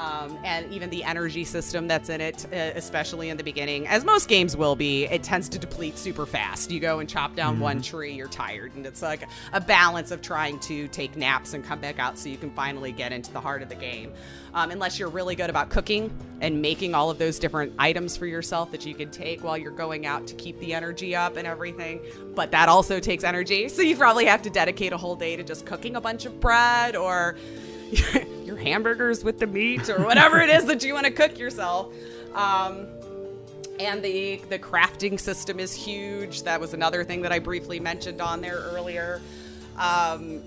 um, and even the energy system that's in it, uh, especially in the beginning, as most games will be, it tends to deplete super fast. You go and chop down mm-hmm. one tree, you're tired, and it's like a balance of trying to take naps and come back out so you can finally get into the heart of the game. Um, unless you're really good about cooking and making all of those different items for yourself that you can take while you're going out to keep the energy up and everything. But that also takes energy, so you probably have to dedicate a whole day to just cooking a bunch of bread or your hamburgers with the meat or whatever it is that you want to cook yourself. Um, and the the crafting system is huge. That was another thing that I briefly mentioned on there earlier. Um,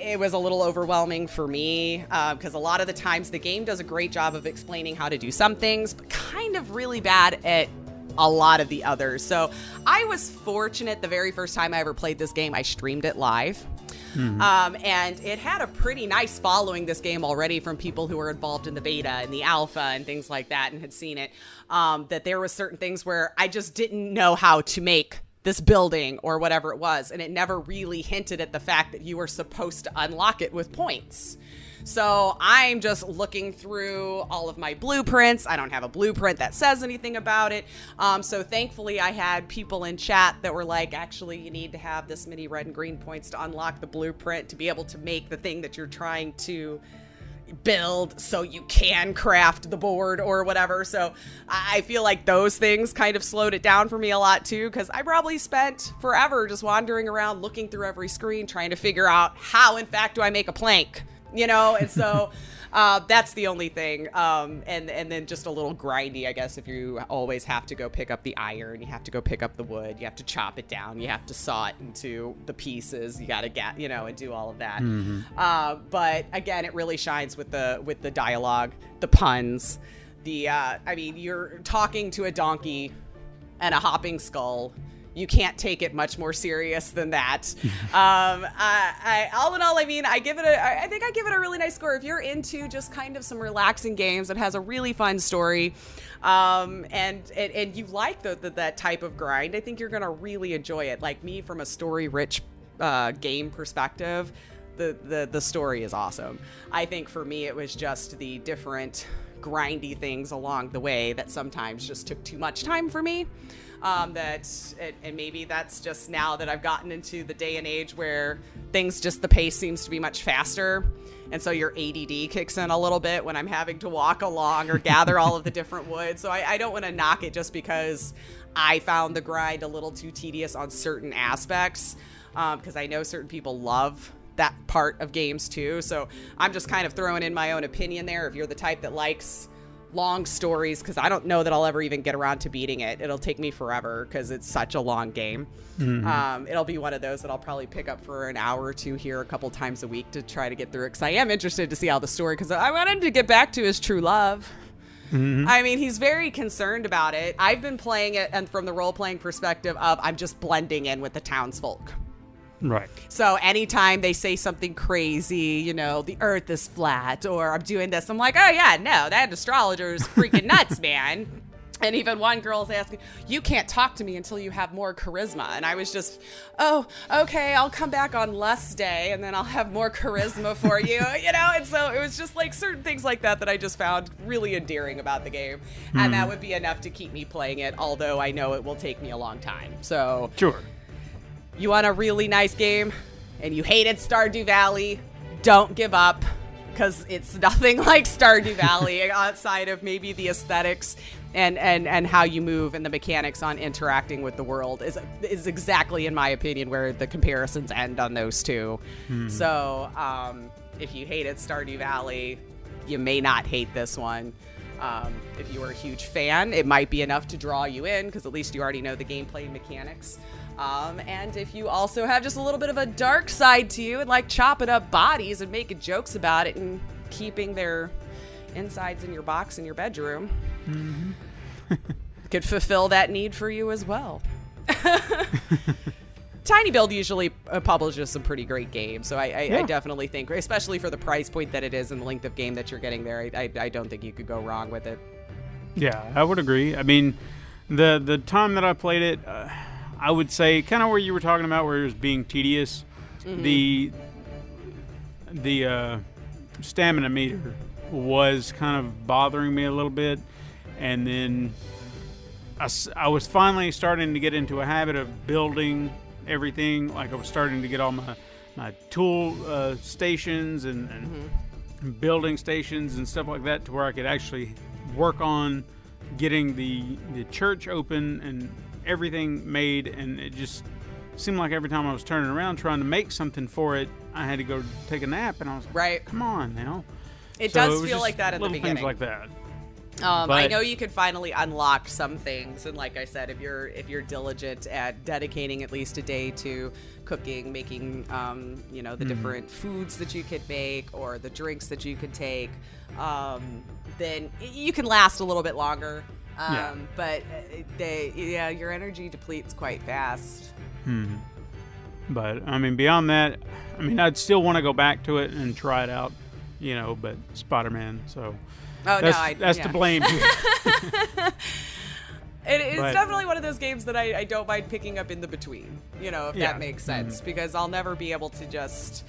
it was a little overwhelming for me because uh, a lot of the times the game does a great job of explaining how to do some things, but kind of really bad at a lot of the others. So I was fortunate the very first time I ever played this game, I streamed it live. Mm-hmm. Um, and it had a pretty nice following this game already from people who were involved in the beta and the alpha and things like that and had seen it. Um, that there was certain things where I just didn't know how to make this building or whatever it was. And it never really hinted at the fact that you were supposed to unlock it with points. So I'm just looking through all of my blueprints. I don't have a blueprint that says anything about it. Um, so thankfully, I had people in chat that were like, actually, you need to have this many red and green points to unlock the blueprint to be able to make the thing that you're trying to build so you can craft the board or whatever. So I feel like those things kind of slowed it down for me a lot too, because I probably spent forever just wandering around looking through every screen trying to figure out how, in fact, do I make a plank you know, and so. Uh, that's the only thing. Um, and and then just a little grindy, I guess, if you always have to go pick up the iron, you have to go pick up the wood, you have to chop it down, you have to saw it into the pieces, you got to get, you know, and do all of that. Mm-hmm. Uh, but again, it really shines with the with the dialogue, the puns, the. Uh, I mean, you're talking to a donkey and a hopping skull. You can't take it much more serious than that. um, I, I, all in all, I mean, I give it a, I think I give it a really nice score. If you're into just kind of some relaxing games that has a really fun story, um, and, and and you like the, the that type of grind, I think you're gonna really enjoy it. Like me, from a story-rich uh, game perspective, the, the the story is awesome. I think for me, it was just the different grindy things along the way that sometimes just took too much time for me. Um, that and, and maybe that's just now that I've gotten into the day and age where things just the pace seems to be much faster. And so your ADD kicks in a little bit when I'm having to walk along or gather all of the different wood. So I, I don't want to knock it just because I found the grind a little too tedious on certain aspects. Because I know certain people love that part of games too. So I'm just kind of throwing in my own opinion there. If you're the type that likes long stories, because I don't know that I'll ever even get around to beating it. It'll take me forever because it's such a long game. Um, it'll be one of those that I'll probably pick up for an hour or two here a couple times a week to try to get through it. Because I am interested to see how the story, because I want him to get back to his true love. I mean, he's very concerned about it. I've been playing it, and from the role playing perspective of I'm just blending in with the townsfolk. Right. So anytime they say something crazy, you know, the earth is flat or I'm doing this, I'm like, oh yeah, no, that astrologer is freaking nuts, man. And even one girl's asking, you can't talk to me until you have more charisma. And I was just, oh, okay, I'll come back on less day and then I'll have more charisma for you, you know? And so it was just like certain things like that that I just found really endearing about the game. And hmm. that would be enough to keep me playing it, although I know it will take me a long time. So Sure. You want a really nice game and you hated Stardew Valley, don't give up because it's nothing like Stardew Valley outside of maybe the aesthetics and, and, and how you move and the mechanics on interacting with the world is is exactly in my opinion where the comparisons end on those two. So um, if you hated Stardew Valley, you may not hate this one. Um, if you were a huge fan, it might be enough to draw you in because at least you already know the gameplay mechanics. Um, and if you also have just a little bit of a dark side to you and like chopping up bodies and making jokes about it and keeping their insides in your box in your bedroom, could fulfill that need for you as well. tinyBuild usually uh, publishes some pretty great games, so I, I, I definitely think, especially for the price point that it is and the length of game that you're getting there, I, I, I don't think you could go wrong with it. Yeah, I would agree. I mean, the the time that I played it, uh, I would say kind of where you were talking about, where it was being tedious. The the uh, stamina meter was kind of bothering me a little bit, and then I was finally starting to get into a habit of building everything. Like I was starting to get all my my tool uh, stations and, and building stations and stuff like that, to where I could actually work on getting the the church open and everything made. And it just seemed like every time I was turning around trying to make something for it, I had to go take a nap, and I was like, Right. come on now. It So does was feel like that in the beginning. things like that. Um, I know you could finally unlock some things, and like I said, if you're if you're diligent at dedicating at least a day to cooking, making um, you know the different foods that you could make or the drinks that you could take, um, then you can last a little bit longer. Um, Yeah. But uh, they, yeah, your energy depletes quite fast. Hmm. But I mean, beyond that, I mean, I'd still want to go back to it and try it out, you know. But Spider Man, so Oh that's no, I, that's yeah. to blame. It, it's But- definitely one of those games that I, I don't mind picking up in the between, you know, if Yeah. that makes sense, because I'll never be able to just.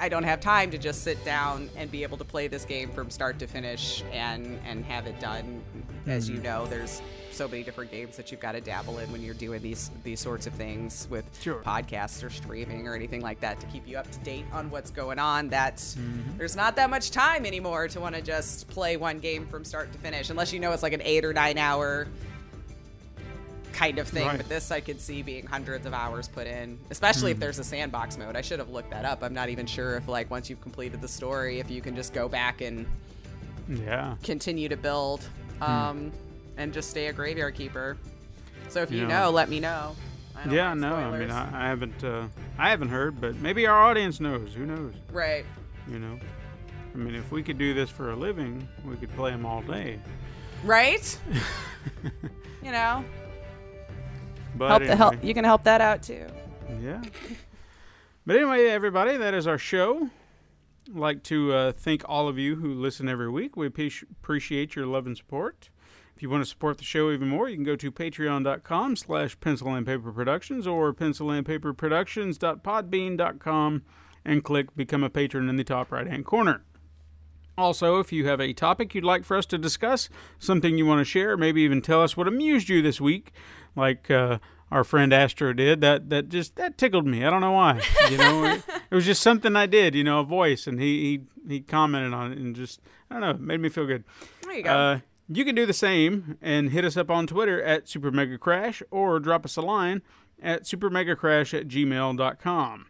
I don't have time to just sit down and be able to play this game from start to finish and and have it done. As you mm-hmm. know, there's so many different games that you've got to dabble in when you're doing these these sorts of things with Sure. podcasts or streaming or anything like that to keep you up to date on what's going on. That mm-hmm. there's not that much time anymore to want to just play one game from start to finish, unless you know it's like an eight or nine hour kind of thing. Right. But this I could see being hundreds of hours put in, especially if there's a sandbox mode. I should have looked that up. I'm not even sure if like once you've completed the story, if you can just go back and yeah, continue to build, um, and just stay a graveyard keeper. So if you Yeah. know, let me know. Yeah. No, I mean. I, I haven't, uh, I haven't heard, but maybe our audience knows. Who knows? right. You know. I mean, if we could do this for a living, we could play them all day. Right? you know, But help the help. You can help that out too. Yeah. But anyway, everybody, that is our show. I'd like to uh, thank all of you who listen every week. We appreci- appreciate your love and support. If you want to support the show even more, you can go to patreon.com slash pencil and paper productions or pencil and paper productions.podbean.com and click become a patron in the top right hand corner. Also, if you have a topic you'd like for us to discuss, something you want to share, maybe even tell us what amused you this week, like uh, our friend Astro did, that that just that tickled me. I don't know why. You know, it, it was just something I did. You know, a voice, and he he, he commented on it, and just I don't know, made me feel good. There you go. Uh, you can do the same and hit us up on Twitter at Super Mega Crash or drop us a line at supermegacrash at gmail.com.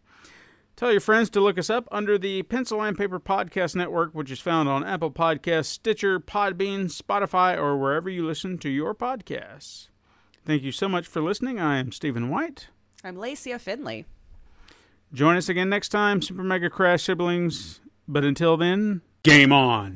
Tell your friends to look us up under the Pencil and Paper Podcast Network, which is found on Apple Podcasts, Stitcher, Podbean, Spotify, or wherever you listen to your podcasts. Thank you so much for listening. I am Stephen White. I'm Lacia Finley. Join us again next time, Super Mega Crash siblings. But until then, game on.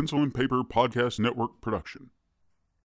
Pencil and Paper Podcast Network production.